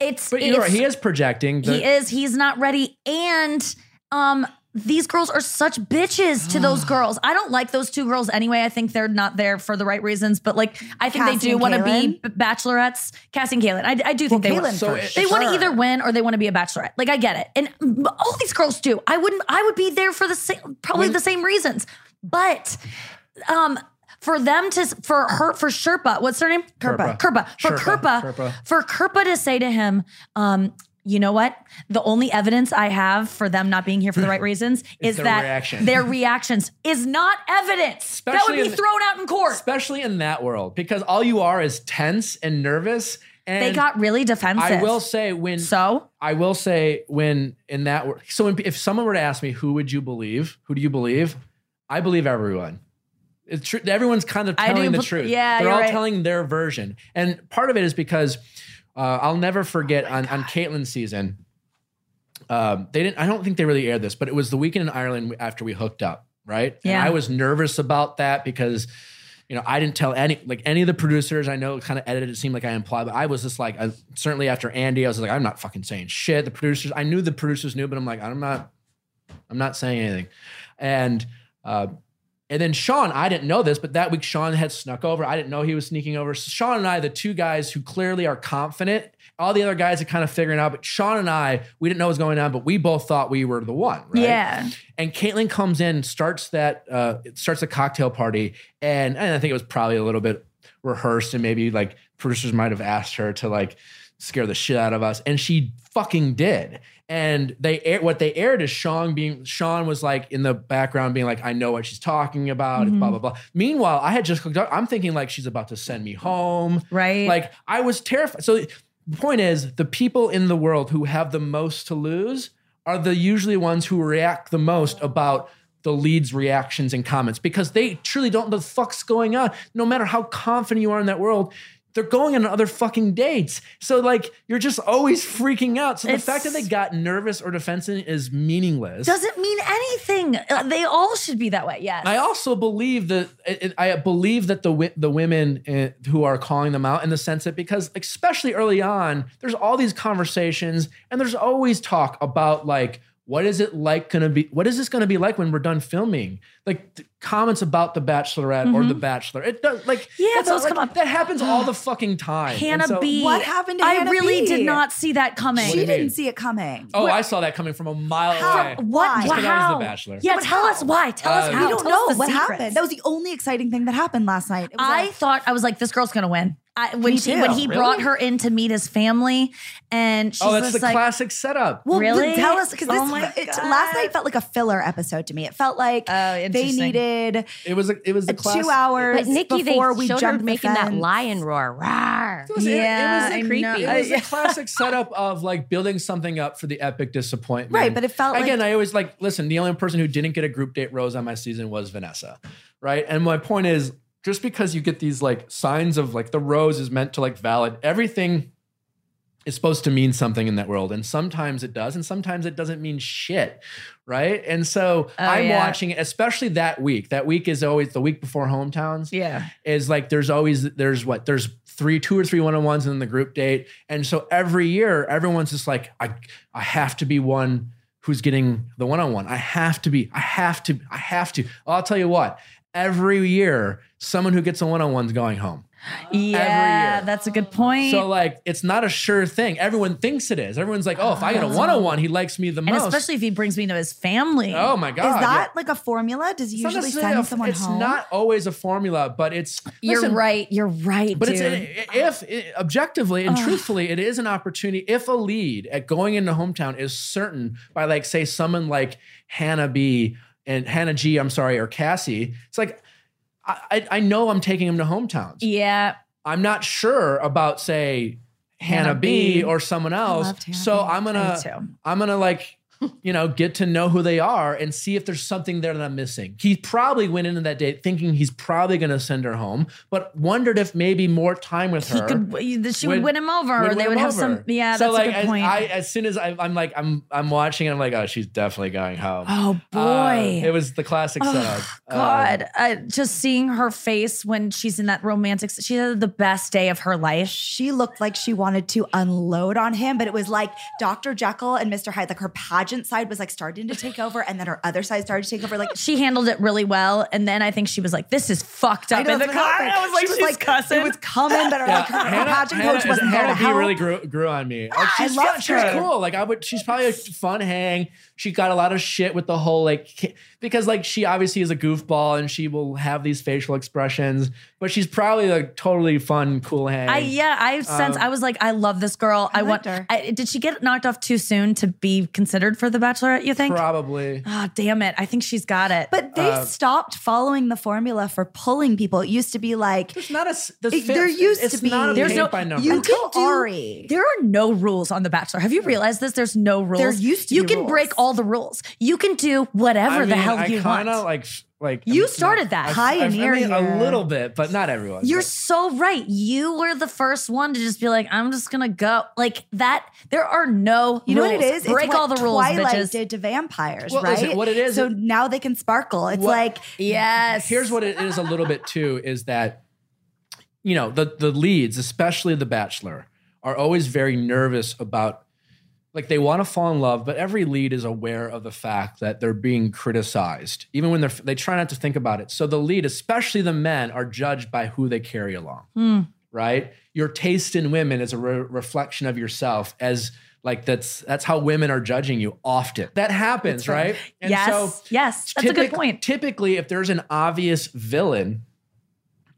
it's But you're right. He is projecting. The, he is he's not ready and um these girls are such bitches to those girls. I don't like those two girls anyway. I think they're not there for the right reasons, but like I think Cassie they do want to be bachelorettes. Cassie and Caelynn. I, I do think they want. So They want to either win or they want to be a bachelorette. Like I get it, and all these girls do. I wouldn't. I would be there for the same, probably When- the same reasons. But, um, for them to for her for Sherpa, what's her name? Kirpa. Kirpa. For Sherpa, Kirpa, Kirpa. for Kirpa to say to him, um, you know what? The only evidence I have for them not being here for the right reasons is their that reaction. their reactions is not evidence. that would be in the- thrown out in court. especially in that world, because all you are is tense and nervous. And They got really defensive. I will say when so. I will say when in that wor- so if someone were to ask me who would you believe, who do you believe? I believe everyone. It's true. Everyone's kind of telling the truth. yeah, they're all right. telling their version, and part of it is because uh, I'll never forget on on Kaitlyn's season. Um, they didn't. I don't think they really aired this, but it was the weekend in Ireland after we hooked up, right? Yeah. And I was nervous about that because you know, I didn't tell any like any of the producers. I know kind of edited it seemed like I implied, but I was just like, I, certainly after Andi, I was like, I'm not fucking saying shit. The producers, I knew the producers knew, but I'm like, I'm not, I'm not saying anything. And uh, and then Shawn, I didn't know this, but that week Shawn had snuck over. I didn't know he was sneaking over. So Shawn and I, the two guys who clearly are confident. All the other guys are kind of figuring out, but Shawn and I, we didn't know what was going on, but we both thought we were the one, right? Yeah. And Kaitlyn comes in, starts that, uh, starts a cocktail party, and, and I think it was probably a little bit rehearsed, and maybe like producers might have asked her to like scare the shit out of us, and she fucking did. And they air, what they aired is Shawn being Shawn was like in the background being like, I know what she's talking about, blah mm-hmm. blah blah. Meanwhile, I had just cooked up. I'm thinking like she's about to send me home, Right. Like I was terrified. So the point is, the people in the world who have the most to lose are the usually ones who react the most about the lead's reactions and comments because they truly don't know the fuck's going on. No matter how confident you are in that world, they're going on other fucking dates. So like you're just always freaking out. So the It's- fact that they got nervous or defensive is meaningless. Doesn't mean anything. Uh, they all should be that way. Yes. I also believe that it, it- I believe that the the women uh, who are calling them out in the sense that because especially early on, there's all these conversations and there's always talk about like what is it like going to be? What is this going to be like when we're done filming? Like th- comments about the Bachelorette or the Bachelor. It does like Mm-hmm. Yeah, that's those all- come like, up. That happens all the fucking time. And Hannah so- B. What happened to I Hannah really B? did not see that coming. She didn't mean? see it coming. Oh, I saw that coming from a mile How- away. What? Why? Just 'cause I was the How? Bachelor. Yeah, But tell how? us why. Tell us Uh, how. we don't Tell know what secrets. happened. That was the only exciting thing that happened last night. I was I a- thought I was like, this girl's gonna win. I, when Me she too. when he Really? brought her in to meet his family, and she's Oh, that's the like, classic setup. Well, Really? tell us because Oh this it, last night felt like a filler episode to me. It felt like Oh, they needed It was a, it was the two classic. hours But Nikki, they before we showed her jumped the making that lion roar. Rawr. It was, Yeah, it, I was creepy. It was a classic setup of like building something up for the epic disappointment. Right, but it felt again. like- I always like listen. The only person who didn't get a group date rose on my season was Vanessa, right? And my point is, just because you get these like signs of like the rose is meant to like valid everything is supposed to mean something in that world, and sometimes it does, and sometimes it doesn't mean shit, right? And so Oh, I'm yeah. watching it, especially that week. That week is always the week before hometowns yeah, is like there's always there's what there's three two or three one-on-ones in the group date and so every year everyone's just like i i have to be one who's getting the one-on-one i have to be i have to i have to i'll tell you what every year someone who gets a one-on-one's going home yeah. That's a good point. so like it's not a sure thing everyone thinks it is everyone's like oh if i get a oh. one-on-one he likes me the and most especially if he brings me to his family. oh my god Is that like a formula? Does he It's not usually necessarily send a- someone it's home? not always a formula but it's you're listen, right. You're right, But dude. it's if it, objectively and truthfully, it is an opportunity. If a lead at going into hometown is certain by like say someone like Hannah B and Hannah G, I'm sorry, or Cassie, it's like I, I, know I'm taking them to hometowns. yeah. I'm not sure about say Hannah, Hannah B, B. or someone else. So B. I'm gonna. I'm gonna like you know get to know who they are and see if there's something there that I'm missing. He probably went into that date thinking he's probably gonna send her home, but wondered if maybe more time with He her. could. She would, would- win him over, would or they would have over. some. Yeah, so that's like a good as, point. I, as soon as I, I'm like I'm I'm watching, and I'm like, oh, she's definitely going home. oh boy. Uh, it was the classic Oh, setup. Uh, God, uh, just seeing her face when she's in that romantic, she had the best day of her life. she looked like she wanted to unload on him, but it was like Dr. Jekyll and Mr. Hyde, like her pageant side was like starting to take over, and then her other side started to take over. Like she handled it really well, and then I think she was like, "This is fucked up." know in the car. happened. I was like, she was "She's like cussing." It was coming, but her, like, her, her Hannah, pageant Hannah, coach wasn't there Hannah to B help. really grew, grew on me. Like, she's I fun- loved she's her. cool. Like I would, she's probably a fun hang. She got a lot of shit with the whole like because like she obviously is a goofball and she will have these facial expressions, but she's probably like totally fun, cool hang. I yeah, I sense Um, I was like, I love this girl. I, want her. I, did she get knocked off too soon to be considered for the Bachelorette? You think? probably. Ah, damn it! I think she's got it. But they Uh, stopped following the formula for pulling people. It used to be like There's not a. s- The It- fit- there used it's to be- Not a There's no- by number. you Until can do Arie. there are no rules on The Bachelor. Have you realized this? There's no rules. There used to You be can rules. break all the rules. You can do whatever I the hell I you want. kinda like sh- like You I'm- started that. I've- I've- Pioneer I mean, a little bit, but not everyone. You're but- so right. You were the first one to just be like, I'm just gonna go like that. There are no. You know what rules. it is? Break it's what all the rules, Twilight bitches. did to vampires, Well, right? listen, what it is- So now they can sparkle. It's What- like Yes. Here's what it is a little bit too is that you know the the leads, especially the Bachelor, are always very nervous about like they want to fall in love, but every lead is aware of the fact that they're being criticized, even when they're they try not to think about it. So the lead, especially the men, are judged by who they carry along. Hmm. Right? Your taste in women is a re- reflection of yourself as like that's that's how women are judging you often. That happens, right? And yes. yes. That's a good point. Typically, if there's an obvious villain,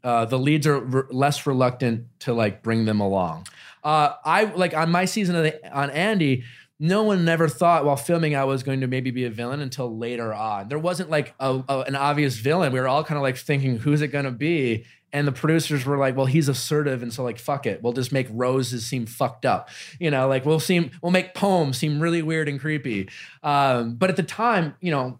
uh, the leads are re- less reluctant to like bring them along. Uh, I like on my season of the, on Andi. No one never thought while filming I was going to maybe be a villain until later on. There wasn't like a, a- an obvious villain. We were all kind of like thinking, who's it going to be? And the producers were like, well, he's assertive, and so like, fuck it, we'll just make roses seem fucked up. You know, like we'll seem, we'll make poems seem really weird and creepy. Um, but at the time, you know,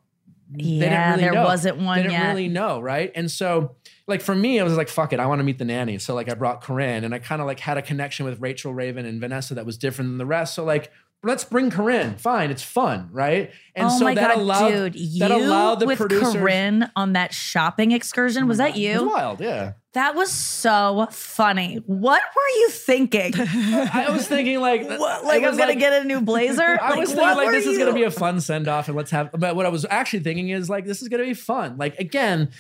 Yeah, really there know. wasn't one They didn't yet. really know, right? And so, like for me, I was like, "Fuck it, I want to meet the nanny." So like, I brought Corinne, and I kind of like had a connection with Rachel Raven and Vanessa that was different than the rest. So like, let's bring Corinne. Fine, it's fun, right? And oh so my that god, allowed dude! You that allowed the with producers. Corinne on that shopping excursion was that mm-hmm. It was you? wild, yeah. That was so funny. What were you thinking? I was thinking like, What, I like I'm was gonna like- get a new blazer? I like, was thinking like this is gonna be a fun send off, and let's have. But what I was actually thinking is like this is gonna be fun. Like again,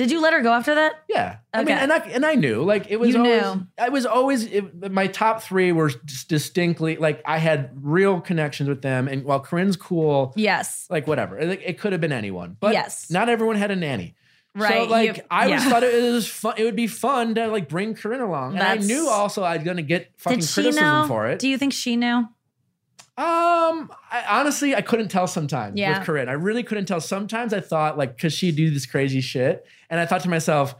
Did you let her go after that? Yeah, I mean, and I and I knew like it was You always. knew. I was always it, my top three were distinctly like I had real connections with them, and while Corinne's cool, Yes. like whatever, it, it could have been anyone, but Yes. not everyone had a nanny. Right, So like you- I always yeah. thought it was fun. It would be fun to like bring Corinne along, and I knew also I was gonna get fucking criticism know? for it. Do you think she knew? Um, I, honestly, I couldn't tell sometimes Yeah. with Corinne. I really couldn't tell. Sometimes I thought like because she'd do this crazy shit, and I thought to myself,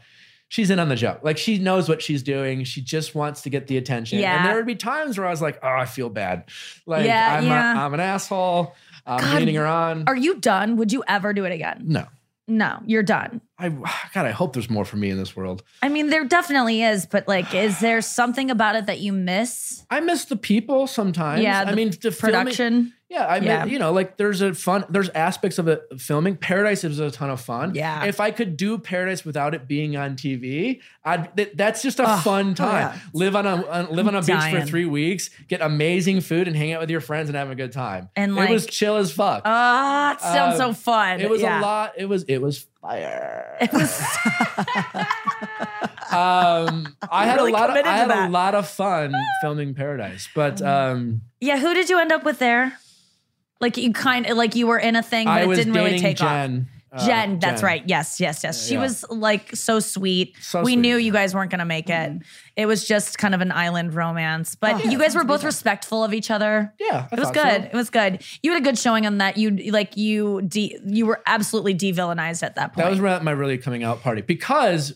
she's in on the joke. Like she knows what she's doing. She just wants to get the attention. Yeah. And there would be times where I was like, oh, I feel bad. Like Yeah, I'm, yeah. I'm an asshole. I'm God, leading her on. Are you done? Would you ever do it again? no. No, you're done. I God, I hope there's more for me in this world. I mean, there definitely is, but like, is there something about it that you miss? I miss the people sometimes. Yeah, I mean, the filming- Production? Yeah, I mean, Yeah. you know, like there's a fun, there's aspects of it filming. Paradise is a ton of fun. Yeah. If I could do Paradise without it being on TV, I'd, that, that's just a Oh, fun time. yeah. Live on a uh, live on a beach for three weeks, get amazing food, and hang out with your friends and have a good time. And, it was chill as fuck. Ah, it sounds Um, so fun. it was Yeah. a lot. It was it was fire. It was um, I had Really a lot. Of, I had that. a lot of fun filming Paradise, but um, yeah. Who did you end up with there? Like you kind of like you were in a thing, but I it didn't really take off. Jen. uh, Jen, that's right. Yes, yes, yes. She Yeah. was like so sweet. So we sweet. knew you guys weren't going to make it. It was just kind of an island romance, but you guys were both respectful of each other. Yeah, I it was good. so. It was good. You had a good showing on that. You like you de- you were absolutely devillainized at that point. That was my really coming out party because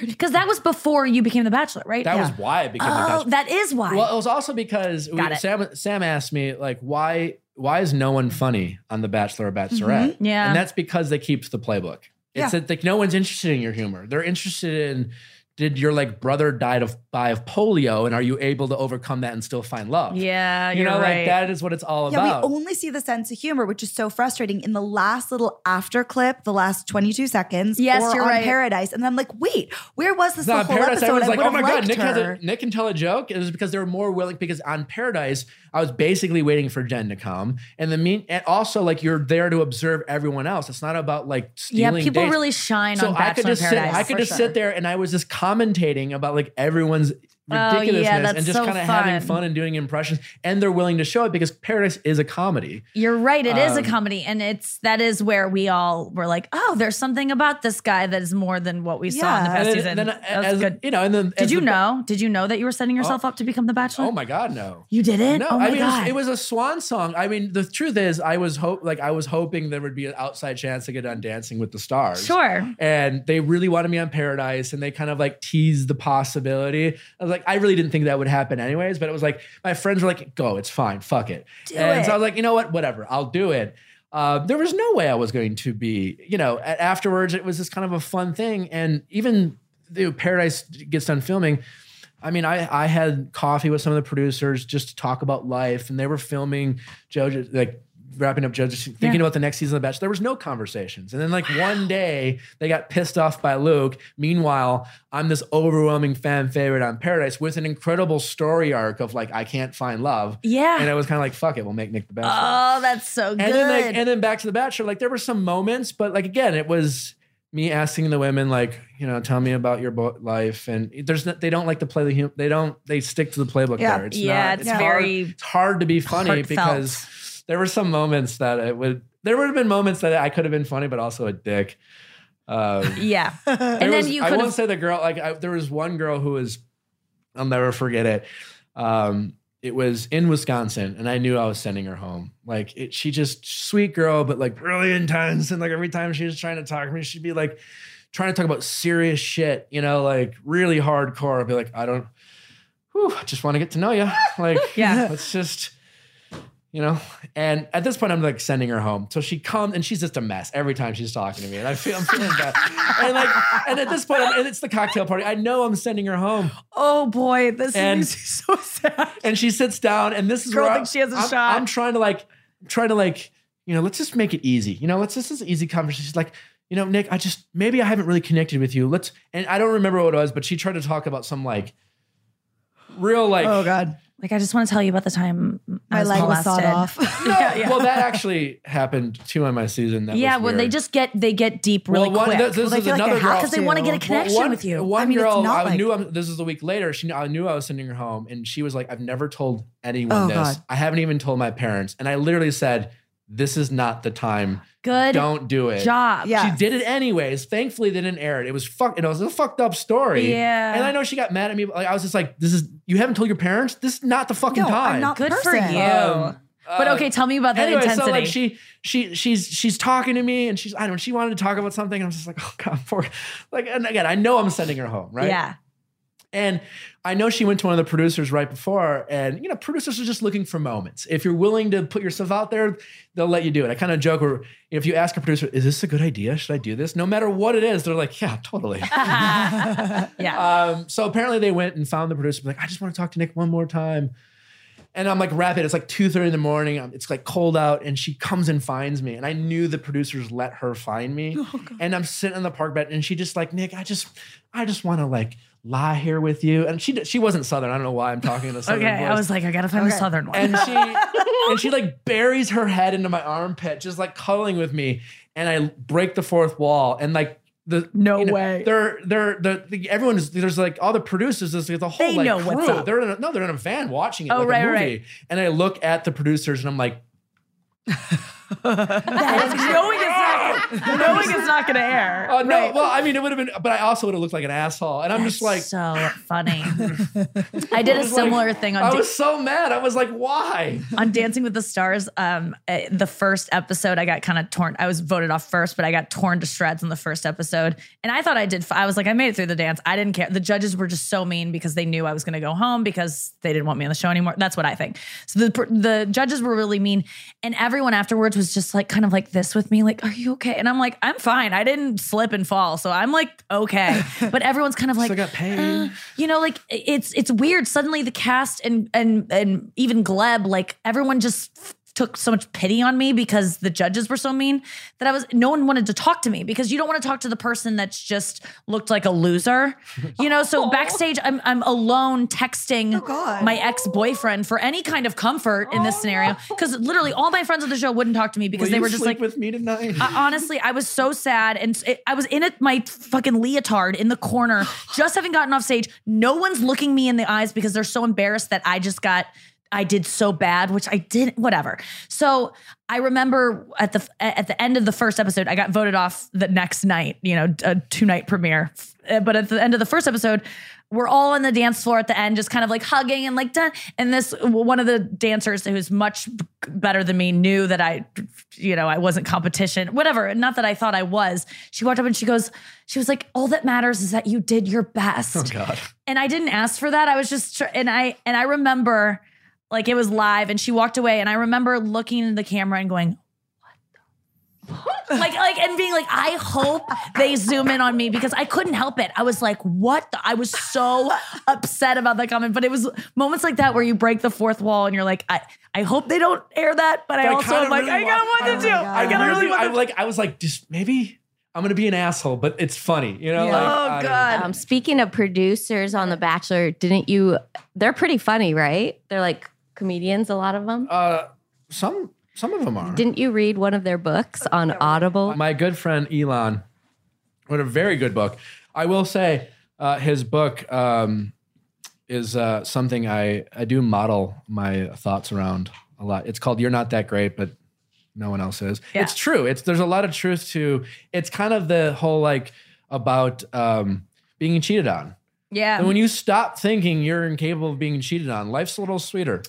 because that was before you became the Bachelor, right? that was why I became the Oh, bachelor. that is why. Well, it was also because we, Sam Sam asked me like why why is no one funny on The Bachelor or Bachelorette? Mm-hmm. Yeah. and that's because they keep the playbook. It's Yeah. that like no one's interested in your humor. They're interested in did your like brother died of die of polio and are you able to overcome that and still find love Yeah, you you're know right. like that is what it's all about. Yeah, about we only see the sense of humor, which is so frustrating in the last little after clip, the last 22 seconds. Yes, or you're on right. Paradise. And I'm like, wait, where was this It's the whole Paradise. episode? I was like, oh would've my god, Nick has a, Nick can tell a joke. It was because they were more willing. Because on Paradise, I was basically waiting for Jen to come, and the mean, and also like you're there to observe everyone else. It's not about like stealing yeah, people dates. really shine So on I could in just sit. Paradise. I could just sure. sit there, and I was just commentating about like everyone's Oh, yeah, ridiculousness and just so kind of having fun. and doing impressions. And they're willing to show it because Paradise is a comedy. You're right. It is Um, a comedy, and it's that is where we all were like, "Oh, there's something about this guy that is more than what we saw in the past And then, season." then that was as, good. you know, and then Did you the- know? Did you know that you were setting yourself up to become the Bachelor? Oh my god, no. You did it? No, oh my I mean it was, it was a swan song. I mean, the truth is, I was hope like I was hoping there would be an outside chance to get on Dancing with the Stars. sure. And they really wanted me on Paradise, and they kind of like teased the possibility. I was like, I really didn't think that would happen anyways, but it was like my friends were like, "Go, it's fine, fuck it." Do and so. I was like, you know what, whatever, I'll do it. Uh, there was no way I was going to be, you know. Afterwards, it was just kind of a fun thing, and even the Paradise gets done filming. I mean, I I had coffee with some of the producers just to talk about life, and they were filming JoJo like wrapping up JoJo, thinking Yeah. about the next season of The Bachelor. There was no conversations, and then like one day they got pissed off by Luke. Meanwhile, I'm this overwhelming fan favorite on Paradise with an incredible story arc of like I can't find love, Yeah. and I was kind of like, fuck it, we'll make Nick the Bachelor. oh, that's so good. and then like, and then back to the Bachelor, like there were some moments, but like again, it was me asking the women like, you know, tell me about your bo- life, and there's no, they don't like to play the hum- they don't they stick to the playbook Yeah. there. It's Yeah, not, it's hard- very it's hard to be funny heartfelt. because there were some moments that it would there would have been moments that I could have been funny, but also a dick. Um, yeah. there and then was- you I won't have. say the girl. Like I, there was one girl who was, I'll never forget it. Um, it was in Wisconsin, and I knew I was sending her home. Like it, she just sweet girl, but like really intense. And like every time she was trying to talk to me, she'd be like trying to talk about serious shit. You know, like really hardcore. I'd be like, I don't. Whew, I just want to get to know you. Like, Yeah. let's just. You know, and at this point, I'm like sending her home. So she comes, and she's just a mess every time she's talking to me, and I feel I'm feeling bad. And like, and at this point, and it's the cocktail party. I know I'm sending her home, Oh boy, this And- is so sad. and she sits down, and this is Girl where thinks she has a I'm, shot. I'm trying to like, try to like, you know, let's just make it easy. You know, let's this is an easy conversation. She's like, you know, Nick, I just maybe I haven't really connected with you. Let's, and I don't remember what it was, but she tried to talk about some like real like. Oh God, Like, I just want to tell you about the time I my was leg was sawed off. No, Yeah, yeah. well, that actually happened too on my season. That yeah, was when they just get they get deep really Well, one- quick th- this Well, is feel like they another have girl. because they want to get a Well, connection one, with you. One I mean, it's girl, not I like- knew. I'm, this is a week later. She, I knew I was sending her home, and she was like, "I've never told anyone Oh, this. God. I haven't even told my parents." And I literally said, "This is not the time. Good Don't do it." job. Yeah. She did it anyways. Thankfully, they didn't air it. It was fuck. It was a fucked up story. Yeah. And I know she got mad at me. But like, I was just like, "This is you haven't told your parents. This is not the fucking No, time." I'm not Good the for you. Um, but uh, okay, tell me about that anyway, intensity. so like she she she's she's talking to me and she's I don't know she wanted to talk about something and I'm just like oh god poor like and again I know I'm sending her home right Yeah. And I know she went to one of the producers right before and you know producers are just looking for moments if you're willing to put yourself out there they'll let you do it I kind of joke where if you ask a producer is this a good idea should I do this no matter what it is they're like yeah totally yeah. um, so apparently they went and found the producer. Like, I just want to talk to Nick one more time. And I'm like, rapid. It's like two thirty in the morning. It's like cold out, and she comes and finds me. And I knew the producers let her find me. Oh, and I'm sitting on the park bench, and she just like, Nick, I just, I just want to like lie here with you. And she, she wasn't southern. I don't know why I'm talking in a southern okay. voice. I was like, I gotta find the Okay. southern one. and she, and she like buries her head into my armpit, just like cuddling with me. And I break the fourth wall, and like. The, No you know, way. They're they're the, the everyone is there's like all the producers there's like the whole They like know what's crew. up. They're in a, no they're in a van watching it Oh, like right, a movie. right. And I look at the producers and I'm like, That's knowing it's not knowing it's not gonna air. oh no, Right. well I mean it would have been, but I also would have looked like an asshole. And I'm just like, so funny. I did a was like- similar thing on I Da- was so mad. I was like, why? on Dancing with the Stars, um, uh, the first episode, I got kind of torn. I was voted off first, but I got torn to shreds in the first episode. And I thought I did. f- I was like, I made it through the dance. I didn't care. The judges were just so mean because they knew I was going to go home because they didn't want me on the show anymore. That's what I think. So the the judges were really mean, and everyone afterwards was just like, kind of like this with me, like, "Are you okay. And I'm like, I'm fine. I didn't slip and fall. So I'm like, okay. But everyone's kind of like, got paid. uh, you know, like it's it's weird. Suddenly the cast and and and even Gleb, like everyone just took so much pity on me because the judges were so mean that I was no one wanted to talk to me because you don't want to talk to the person that's just looked like a loser. You know, so backstage I'm I'm alone texting oh, God. my ex-boyfriend for any kind of comfort in this oh, scenario because literally all my friends on the show wouldn't talk to me because Will they were just like with me tonight. I- honestly, I was so sad, and it, I was in it my fucking leotard in the corner, just having gotten off stage. No one's looking me in the eyes because they're so embarrassed that I just got. I did so bad, which I didn't. Whatever. So I remember at the at the end of the first episode, I got voted off the next night. You know, a two night premiere. Uh, But at the end of the first episode, we're all on the dance floor at the end, just kind of like hugging and like done. And this one of the dancers who's much better than me knew that I, you know, I wasn't competition, whatever. Not that I thought I was. She walked up and she goes, she was like, "All that matters is that you did your best." oh God. and I didn't ask for that. I was just, and I, and I remember like it was live and she walked away and I remember looking in the camera and going, what like, like, and being like, I hope they zoom in on me because I couldn't help it. I was like, what? The? I was so upset about that comment, but it was moments like that where you break the fourth wall and you're like, I, I hope they don't air that, but, I But I also am like, really I gotta want- one to Oh do. my I I got really, really I want to like, I was like, just maybe I'm gonna be an asshole, but it's funny, you know? Yeah. Like, Oh, I don't. God. Um, speaking of producers on The Bachelor, didn't you? They're pretty funny, right? They're like comedians, a lot of them. Uh, some some of them are. Didn't you read one of their books on Audible? My good friend Elan wrote a very good book. I will say uh, his book um, is uh, something I, I do model my thoughts around a lot. It's called You're Not That Great, but no one else is. Yeah. It's true. It's there's a lot of truth to it's kind of the whole like about um, being cheated on. Yeah. And when you stop thinking you're incapable of being cheated on, life's a little sweeter.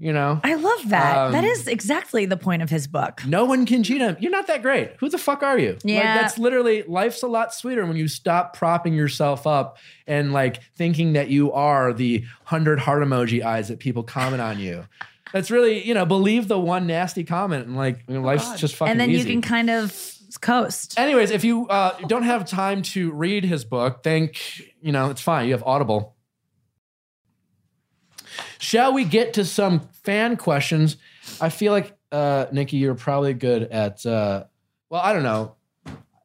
You know? I love that. Um, that is exactly the point of his book. No one can cheat him. You're not that great. Who the fuck are you? Like Yeah. that's literally life's a lot sweeter when you stop propping yourself up and like thinking that you are the hundred heart emoji eyes that people comment on you. That's really, you know, believe the one nasty comment and like you know, life's just fucking and then easy. you can kind of coast. Anyways, if you uh, don't have time to read his book, think, you know, it's fine. You have Audible. Shall we get to some fan questions? I feel like, uh, Nikki, you're probably good at, uh, well, I don't know.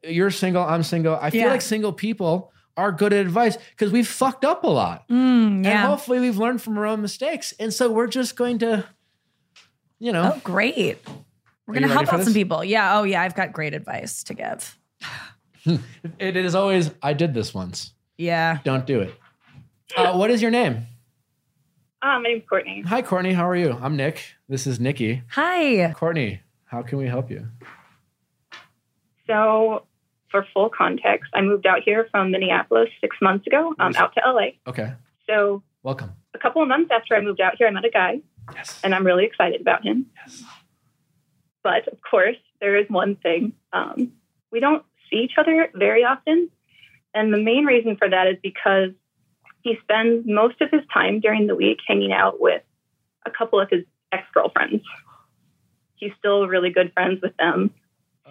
You're single, I'm single. I feel Yeah. like single people are good at advice because we've fucked up a lot. Mm, And yeah. hopefully we've learned from our own mistakes. And so we're just going to, you know, Oh, great. We're Are you going to ready help for out this? some people. Yeah. Oh, yeah. I've got great advice to give. it is always, I did this once. Yeah. Don't do it. Uh, what is your name? Uh, my name's Courtney. Hi, Courtney. How are you? I'm Nick. This is Nikki. Hi. Courtney, how can we help you? So, for full context, I moved out here from Minneapolis six months ago, um, out to LA. Okay. So, Welcome. a couple of months after I moved out here, I met a guy, Yes. and I'm really excited about him. Yes. But of course, there is one thing um, we don't see each other very often. And the main reason for that is because he spends most of his time during the week hanging out with a couple of his ex girlfriends. He's still really good friends with them.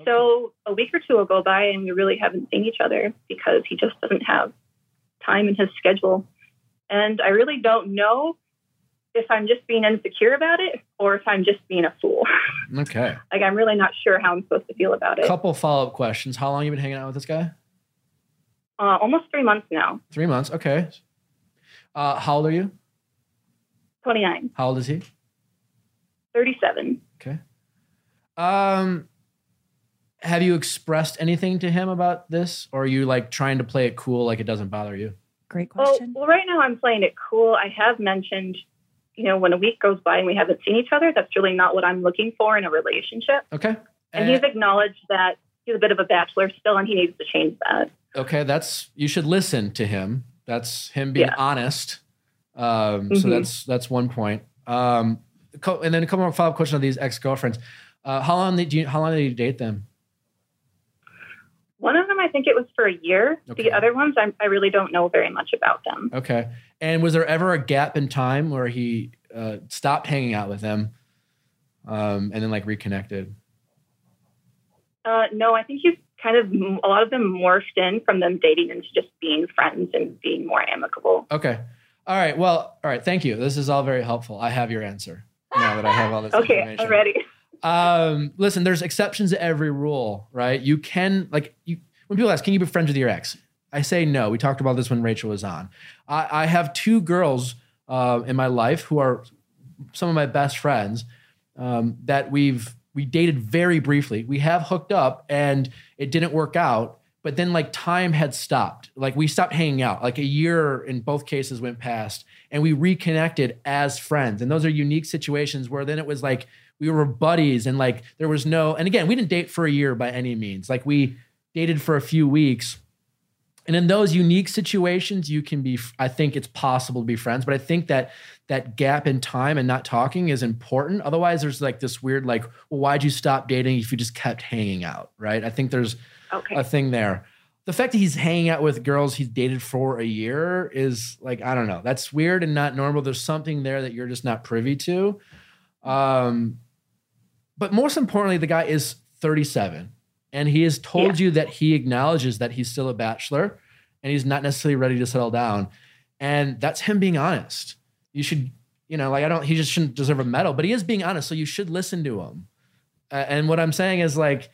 So a week or two will go by and we really haven't seen each other because he just doesn't have time in his schedule. And I really don't know if I'm just being insecure about it or if I'm just being a fool. Okay. like I'm really not sure how I'm supposed to feel about it. Couple follow up questions. How long you been hanging out with this guy? Uh, almost three months now. Three months. Okay. Uh, how old are you? 29, How old is he? 37. Okay. Um, have you expressed anything to him about this, or are you like trying to play it cool, like it doesn't bother you? Great Well, question. well, right now I'm playing it cool. I have mentioned, you know, when a week goes by and we haven't seen each other, that's really not what I'm looking for in a relationship. Okay. And he's acknowledged that he's a bit of a bachelor still and he needs to change that. okay, that's you should listen to him. That's him being Yeah. honest. Um, So Mhm. that's that's one point. Um, and then a couple more follow up questions on these ex girlfriends. Uh, how long did you how long did you date them? One of them, I think it was for a year. Okay. The other ones, I'm, I really don't know very much about them. Okay. And was there ever a gap in time where he uh, stopped hanging out with them, um, and then like reconnected? Uh, no, I think he's kind of a lot of them morphed in from them dating into just being friends and being more amicable. Okay. All right. Well, all right. Thank you. This is all very helpful. I have your answer now that I have all this Okay, information. I'm ready. Um, listen, there's exceptions to every rule, right? You can like you when people ask, can you be friends with your ex? I say no. We talked about this when Rachel was on. I, I have two girls uh, in my life who are some of my best friends um, that we've we dated very briefly. We have hooked up and it didn't work out. But then like time had stopped. Like we stopped hanging out. Like a year in both cases went past and we reconnected as friends. And those are unique situations where then it was like we were buddies and like there was no and again, we didn't date for a year by any means. Like we dated for a few weeks. And in those unique situations, you can be, I think it's possible to be friends, but I think that that gap in time and not talking is important. Otherwise, there's like this weird, like, well, why'd you stop dating if you just kept hanging out? Right. I think there's Okay. a thing there. The fact that he's hanging out with girls he's dated for a year is like, I don't know. That's weird and not normal. There's something there that you're just not privy to. Um, but most importantly, the guy is 37 and he has told you that he acknowledges that he's still a bachelor and he's not necessarily ready to settle down. And that's him being honest. You should, you know, like I don't, he just shouldn't deserve a medal, but he is being honest. So you should listen to him. Uh, and what I'm saying is like,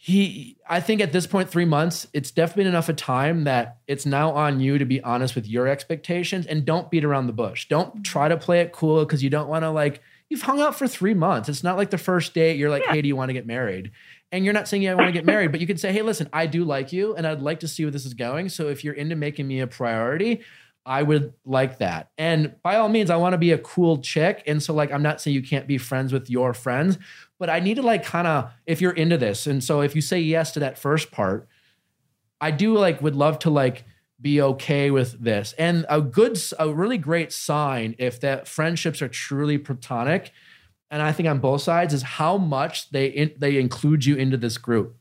he, I think at this point, three months, it's definitely enough of time that it's now on you to be honest with your expectations and don't beat around the bush. Don't try to play it cool because you don't want to like, you've hung out for three months. It's not like the first date, you're like, hey, do you want to get married? And you're not saying, yeah, I want to get married, but you can say, hey, listen, I do like you and I'd like to see where this is going. So if you're into making me a priority, I would like that. And by all means, I want to be a cool chick. And so, like, I'm not saying you can't be friends with your friends, but I need to, like, kind of, if you're into this. And so, if you say yes to that first part, I do, like, would love to, like, be okay with this. And a good, a really great sign if that friendships are truly platonic, and I think on both sides, is how much they in, they include you into this group.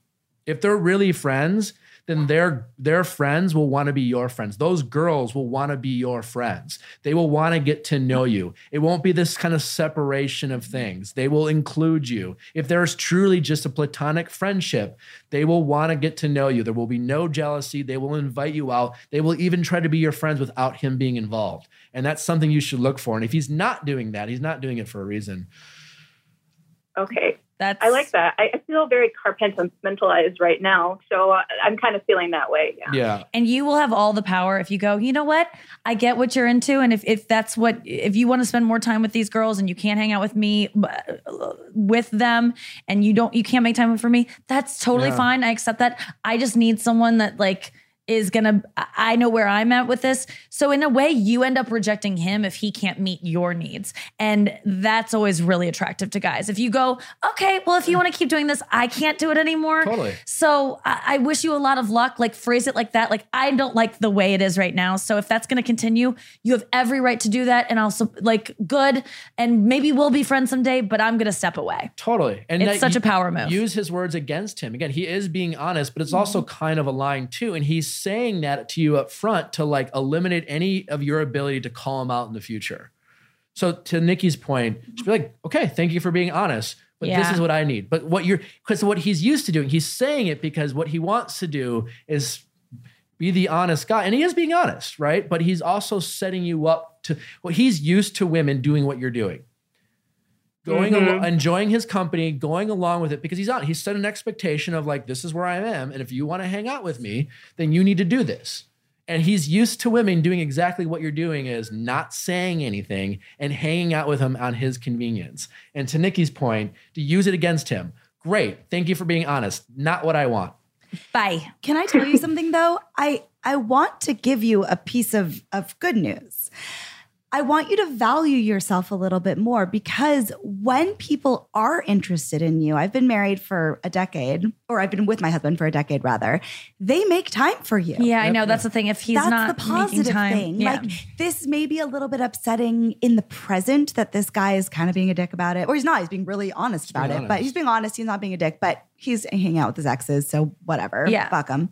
If they're really friends, then their their friends will want to be your friends. Those girls will want to be your friends. They will want to get to know you. It won't be this kind of separation of things. They will include you. If there's truly just a platonic friendship, they will want to get to know you. There will be no jealousy. They will invite you out. They will even try to be your friends without him being involved. And that's something you should look for. And if he's not doing that, he's not doing it for a reason. Okay. That's I like that. I, I feel very compartmentalized right now. So uh, I'm kind of feeling that way. Yeah. Yeah. and you will have all the power if you go you know what i get what you're into and if, if that's what if you want to spend more time with these girls and you can't hang out with me with them and you don't you can't make time for me that's totally Yeah. fine i accept that i just need someone that like is gonna I- know where i'm at with this so in a way you end up rejecting him if he can't meet your needs and that's always really attractive to guys if you go okay well if you want to keep doing this i can't do it anymore Totally. so I, I wish you a lot of luck. Like phrase it like that. Like I don't like the way it is right now. So if that's to continue, you have every right to do that. And also like good. And maybe we'll be friends someday. But I'm to step away. Totally. And It's such you- a power move. Use his words against him. Again, he is being honest, but it's also Mm-hmm. kind of a lying too. And he's saying that to you up front to like eliminate any of your ability to call him out in the future. So to Nikki's point, just be like, okay, thank you for being honest. But this is what I need. But what you're because what he's used to doing, he's saying it because what he wants to do is be the honest guy. And he is being honest, right? But he's also setting you up to well, he's used to women doing what you're doing going Mhm. al- enjoying his company, going along with it because he's on. He's set an expectation of like, this is where I am, and if you want to hang out with me, then you need to do this. And he's used to women doing exactly what you're doing is not saying anything and hanging out with him on his convenience. And to Nikki's point, to use it against him, great. Thank you for being honest. Not what I want. Bye. Can I tell you something though? I I want to give you a piece of of good news. I want you to value yourself a little bit more because when people are interested in you, I've been married for a decade, or I've been with my husband for a decade rather. They make time for you. Yeah, I know. That's the thing. If he's That's not the making positive time, thing. yeah. Like this may be a little bit upsetting in the present that this guy is kind of being a dick about it, or he's not. He's being really honest about being it, but he's being honest. He's not being a dick, but he's hanging out with his exes, so whatever. Yeah. fuck him.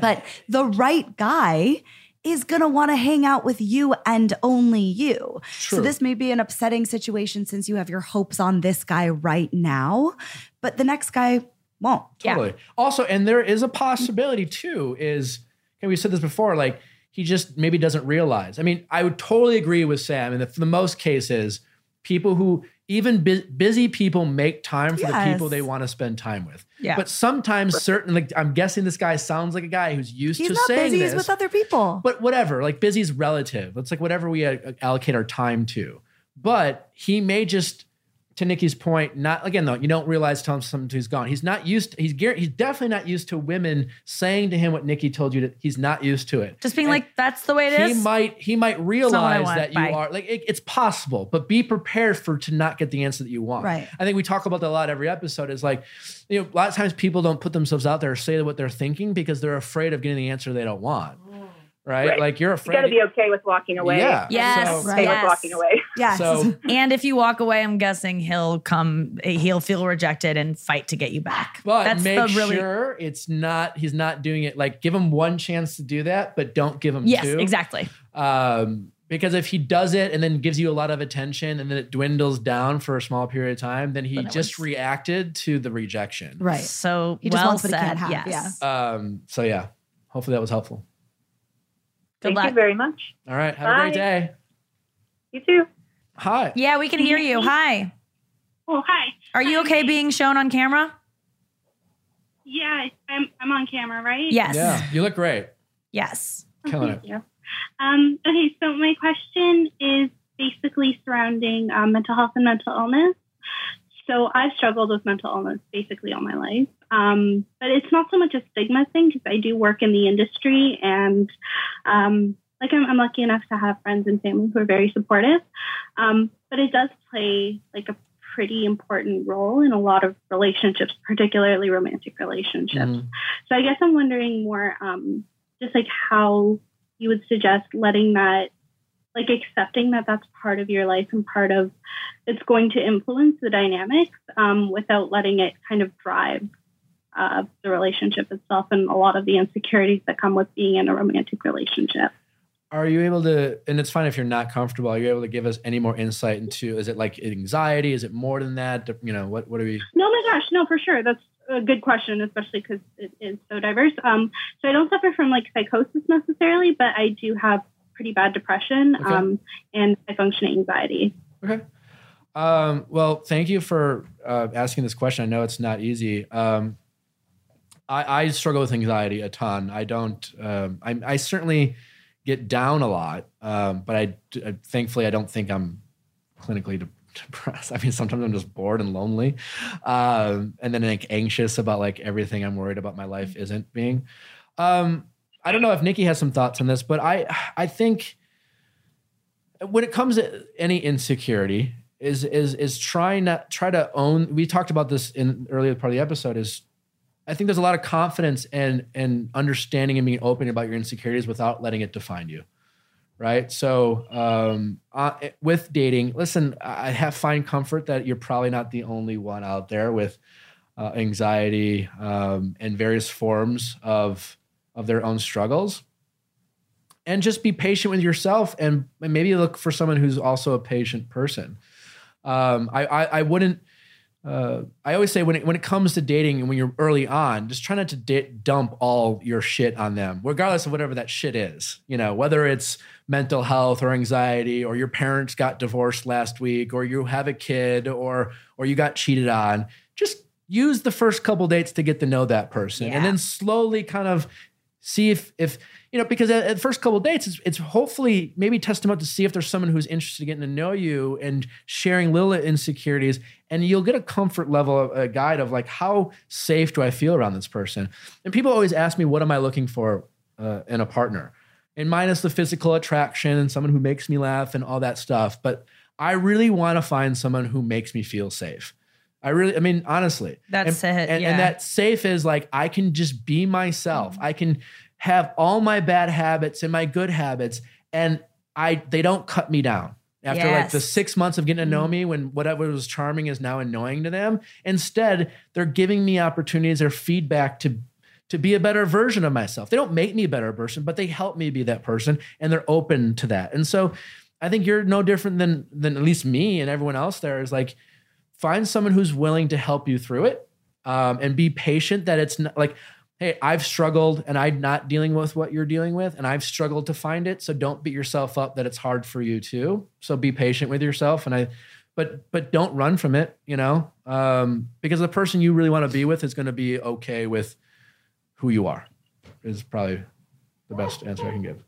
But the right guy is going to want to hang out with you and only you. So this may be an upsetting situation since you have your hopes on this guy right now, but the next guy won't. Yeah. Totally. Also, and there is a possibility too, is and we said this before, like he just maybe doesn't realize. I mean, I would totally agree with Sam. And for the most cases, people who even bu- busy people make time for the people they want to spend time with. Yeah. But sometimes certain like I'm guessing this guy sounds like a guy who's used He's to not saying busy. this. He's with other people. But whatever, like busy is relative. It's like whatever we uh, allocate our time to. But he may just, to Nikki's point, not again though. You don't realize till somebody's gone. He's not used. To, he's he's definitely not used to women saying to him what Nikki told you. That he's not used to it. Just being And like, that's the way it he is. might he might what I realize that you Bye. are like it- it's possible, but be prepared for to not get the answer that you want. Right. I think we talk about that a lot every episode. Is like, you know, a lot of times people don't put themselves out there or say what they're thinking because they're afraid of getting the answer they don't want. Right? Right. Like you're You afraid. got to be okay with walking away. Yeah. Yes. So- Okay Yes. with walking away. yes. So and if you walk away, I'm guessing he'll come, he'll feel rejected and fight to get you back. But That's make the really sure it's not he's not doing it like give him one chance to do that, but don't give him yes, two. exactly. Um, because if he does it and then gives you a lot of attention and then it dwindles down for a small period of time, then he Then just was- reacted to the rejection. right. So He just well wants what he said. can't have, Yes. yeah. Um, so yeah, hopefully that was helpful. Good Thank luck. you very much. All right, have a great day. You too. Hi. Yeah, we can hear you. Hi. Oh, hi. Are you okay being shown on camera? Yeah, I'm I'm on camera, right? Yes. Yeah, you look great. Yes. Killing Thank it. you. Um, okay, so my question is basically surrounding um, mental health and mental illness. So I've struggled with mental illness basically all my life, um, but it's not so much a stigma thing because I do work in the industry and um, like I'm, I'm lucky enough to have friends and family who are very supportive. Um, but it does play like a pretty important role in a lot of relationships, particularly romantic relationships. Mhm. So I guess I'm wondering more, um, just like how you would suggest letting that, like accepting that that's part of your life and part of it's going to influence the dynamics um, without letting it kind of drive uh, the relationship itself and a lot of the insecurities that come with being in a romantic relationship. Are you able to? And it's fine if you're not comfortable. Are you able to give us any more insight into? Is it like anxiety? Is it more than that? You know, what what are we? No, my gosh, no, for sure. That's a good question, especially because it is so diverse. Um, so I don't suffer from like psychosis necessarily, but I do have pretty bad depression Okay. um, and high functioning anxiety. Okay. Um, well, thank you for uh, asking this question. I know it's not easy. Um, I, I struggle with anxiety a ton. I don't. Um, I, I certainly get down a lot, um, but I, I thankfully I don't think I'm clinically de- depressed. I mean, sometimes I'm just bored and lonely, um, and then like anxious about like everything I'm worried about my life isn't being. Um, I don't know if Nikki has some thoughts on this, but I I think when it comes to any insecurity is is is trying to try to own we talked about this in earlier part of the episode is i think there's a lot of confidence and and understanding and being open about your insecurities without letting it define you right so um uh, with dating listen i have find comfort that you're probably not the only one out there with uh, anxiety um, and various forms of of their own struggles and just be patient with yourself and, and maybe look for someone who's also a patient person. Um, I, I, I wouldn't, uh, I always say when it, when it comes to dating and when you're early on, just try not to da- dump all your shit on them, regardless of whatever that shit is. You know, whether it's mental health or anxiety, or your parents got divorced last week, or you have a kid, or or you got cheated on. Just use the first couple dates to get to know that person, Yeah. and then slowly kind of see if if you know because at, at the first couple dates it's, it's hopefully maybe test them out to see if there's someone who's interested in getting to know you and sharing little insecurities. And you'll get a comfort level a guide of like how safe do i feel around this person? And people always ask me what am i looking for uh, in a partner? And minus the physical attraction and someone who makes me laugh and all that stuff. But i really want to find someone who makes me feel safe i really i mean honestly That's and, it, and, yeah. and that safe is like I can just be myself. Mm-hmm. I can have all my bad habits and my good habits, and I they don't cut me down. After like the six months of getting to know mm-hmm. me, when whatever was charming is now annoying to them, instead they're giving me opportunities or feedback to to be a better version of myself. They don't make me a better person, but they help me be that person, and they're open to that. And so, I think you're no different than than at least me and everyone else. There is like find someone who's willing to help you through it um, and be patient that it's not like, hey, I've struggled and I'm not dealing with what you're dealing with, and I've struggled to find it. So don't beat yourself up that it's hard for you too. So be patient with yourself, and I, but but don't run from it, you know, um, because the person you really want to be with is going to be okay with who you are. Is probably the best answer I can give.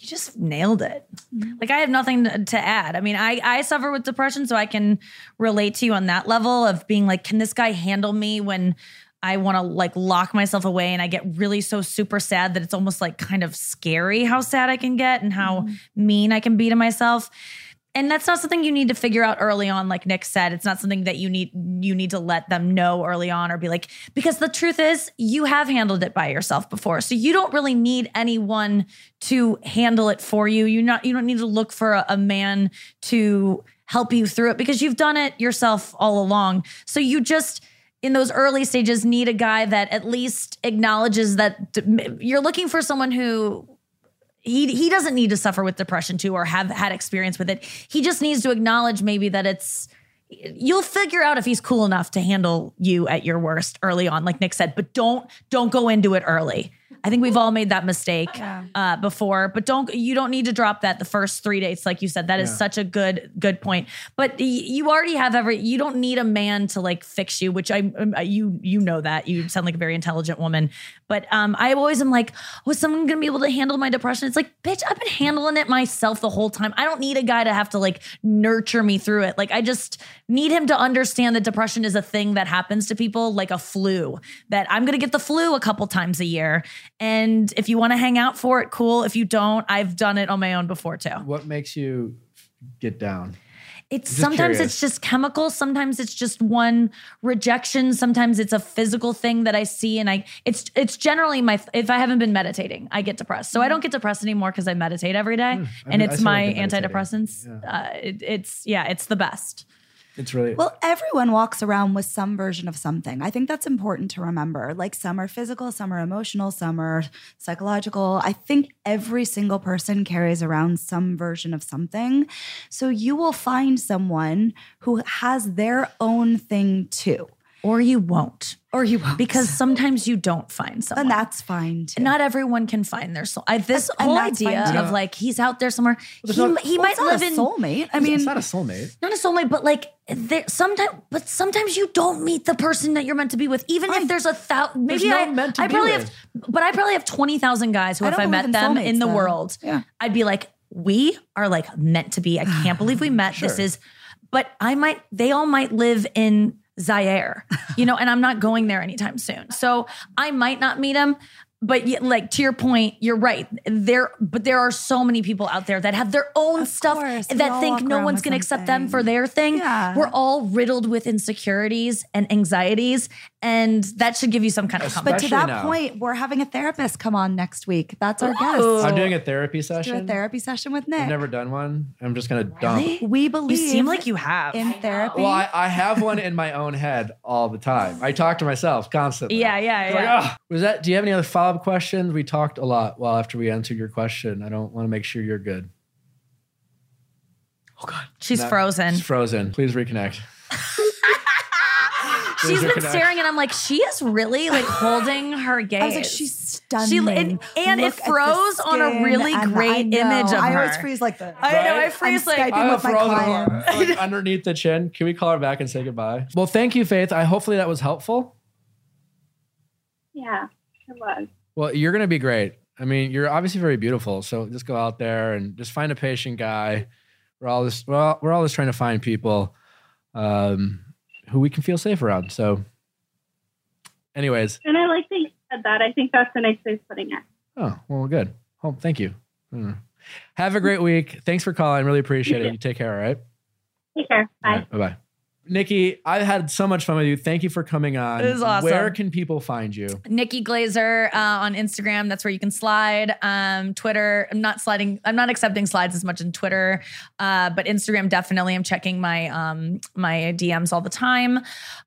You just nailed it. Mm-hmm. Like I have nothing to, add. I mean, I I suffer with depression, so I can relate to you on that level of being like, can this guy handle me when I want to like lock myself away and I get really so super sad that it's almost like kind of scary how sad I can get and how mm-hmm. mean I can be to myself. And that's not something you need to figure out early on like Nick said. It's not something that you need you need to let them know early on or be like because the truth is you have handled it by yourself before. So you don't really need anyone to handle it for you. You not you don't need to look for a, a man to help you through it because you've done it yourself all along. So you just in those early stages need a guy that at least acknowledges that you're looking for someone who he he doesn't need to suffer with depression too or have had experience with it. He just needs to acknowledge maybe that it's you'll figure out if he's cool enough to handle you at your worst early on like Nick said, but don't don't go into it early. I think we've all made that mistake uh, before, but don't you don't need to drop that the first three dates, like you said. That is Yeah. such a good good point. But y- you already have every. You don't need a man to like fix you, which I um, you you know that you sound like a very intelligent woman. But um, I always am like, was someone gonna be able to handle my depression? It's like, bitch, I've been handling it myself the whole time. I don't need a guy to have to like nurture me through it. Like I just need him to understand that depression is a thing that happens to people like a flu. That I'm gonna get the flu a couple times a year. And if you want to hang out for it, cool. If you don't, I've done it on my own before too. What makes you get down? It's sometimes curious. it's just chemical, sometimes it's just one rejection, sometimes it's a physical thing that I see and I it's it's generally my if I haven't been meditating, I get depressed. So I don't get depressed anymore cuz I meditate every day. I and mean, it's my antidepressants. Uh, it, it's yeah, it's the best. It's really Well, everyone walks around with some version of something. I think that's important to remember. Like some are physical, some are emotional, some are psychological. I think every single person carries around some version of something. So you will find someone who has their own thing too, Or you won't. Or you won't. Because sometimes you don't find someone. and that's fine too. not everyone can find their soul. I, this And whole idea of like he's out there somewhere. He, not- he Well, might it's not live a in soulmate. I mean, it's mean, not a soulmate. not a soulmate, but like there sometimes, but sometimes you don't meet the person that you're meant to be with. Even if there's a thousand, maybe no I, meant to I be probably with. have, but I probably have twenty thousand guys who, I if I met in them in the though. world, Yeah. I'd be like, we are like meant to be. I can't believe we met. This is, but I might, they all might live in Zaire, you know, and I'm not going there anytime soon. So I might not meet him. But yet, like to your point, you're right. There, but there are so many people out there that have their own stuff course. That think no one's going to accept them for their thing. Yeah. We're all riddled with insecurities and anxieties, and that should give you some kind of but to that now. point, we're having a therapist come on next week. That's our Ooh. guest. I'm doing a therapy session. Do session. a therapy session with Nick. I've never done one. I'm just gonna dump. Really? we You seem like you have. in therapy. Well, I, I have one in my own head all the time. I talk to myself constantly. yeah, yeah, Like, yeah. "Ah." was that? Do you have any other follow up questions? We talked a lot. Well, after we answered your question, I don't want to make sure you're good. Oh God, She's Not- frozen. It's frozen. Please reconnect. She's Please been reconnect. staring, and I'm like, she is really like holding her gaze. I was like, she's stunning. She- and- and it Look at the froze on a really great I know. image of her. I always freeze like this. I know. I Right? freeze I'm like. Skyping I with my frozen clients. like, underneath the chin. Can we call her back and say goodbye? Well, thank you, Faith. I hopefully that was helpful. Yeah, it was. Well, you're gonna be great. I mean, you're obviously very beautiful. So just go out there and just find a patient guy. We're all just we're all, we're all just trying to find people um, who we can feel safe around. So, anyways, And I like that you said that. I think that's a nice way of putting it. oh well, good. Oh, thank you. Hmm. Have a great week. Thanks for calling. Really appreciate it. You take care. All right. Take care. Bye. Bye bye. Nikki, I had so much fun with you. Thank you for coming on. It was awesome. Where can people find you? Nikki Glaser uh, on Instagram. That's where you can slide. Um, Twitter. I'm not sliding. I'm not accepting slides as much in Twitter, uh, but Instagram definitely. I'm checking my um, my DMs all the time.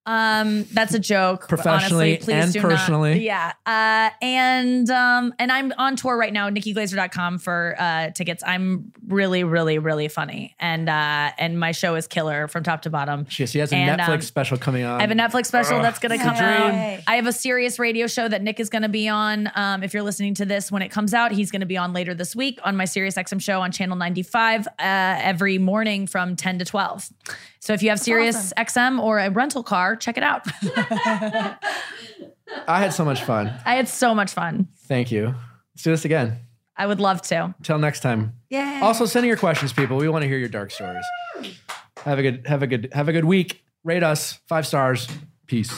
Um, that's a joke. Professionally honestly. Please and personally. Not, yeah. Uh, and um, and I'm on tour right now. NikkiGlaser.com for uh, tickets. I'm really, really, really funny, and uh, and my show is killer from top to bottom. She has He has a And, Netflix um, special coming on. I have a Netflix special that's going to come out. I have a Sirius radio show that Nick is going to be on. Um, if you're listening to this when it comes out, he's going to be on later this week on my Sirius XM show on Channel 95 uh, every morning from 10 to 12. So if you have Sirius XM or a rental car, check it out. I had so much fun. I had so much fun. Thank you. Let's do this again. I would love to. Till next time. Yeah. Also, send in your questions, people. We want to hear your dark stories. Have a good, have a good, have a good week. Rate us five stars. Peace.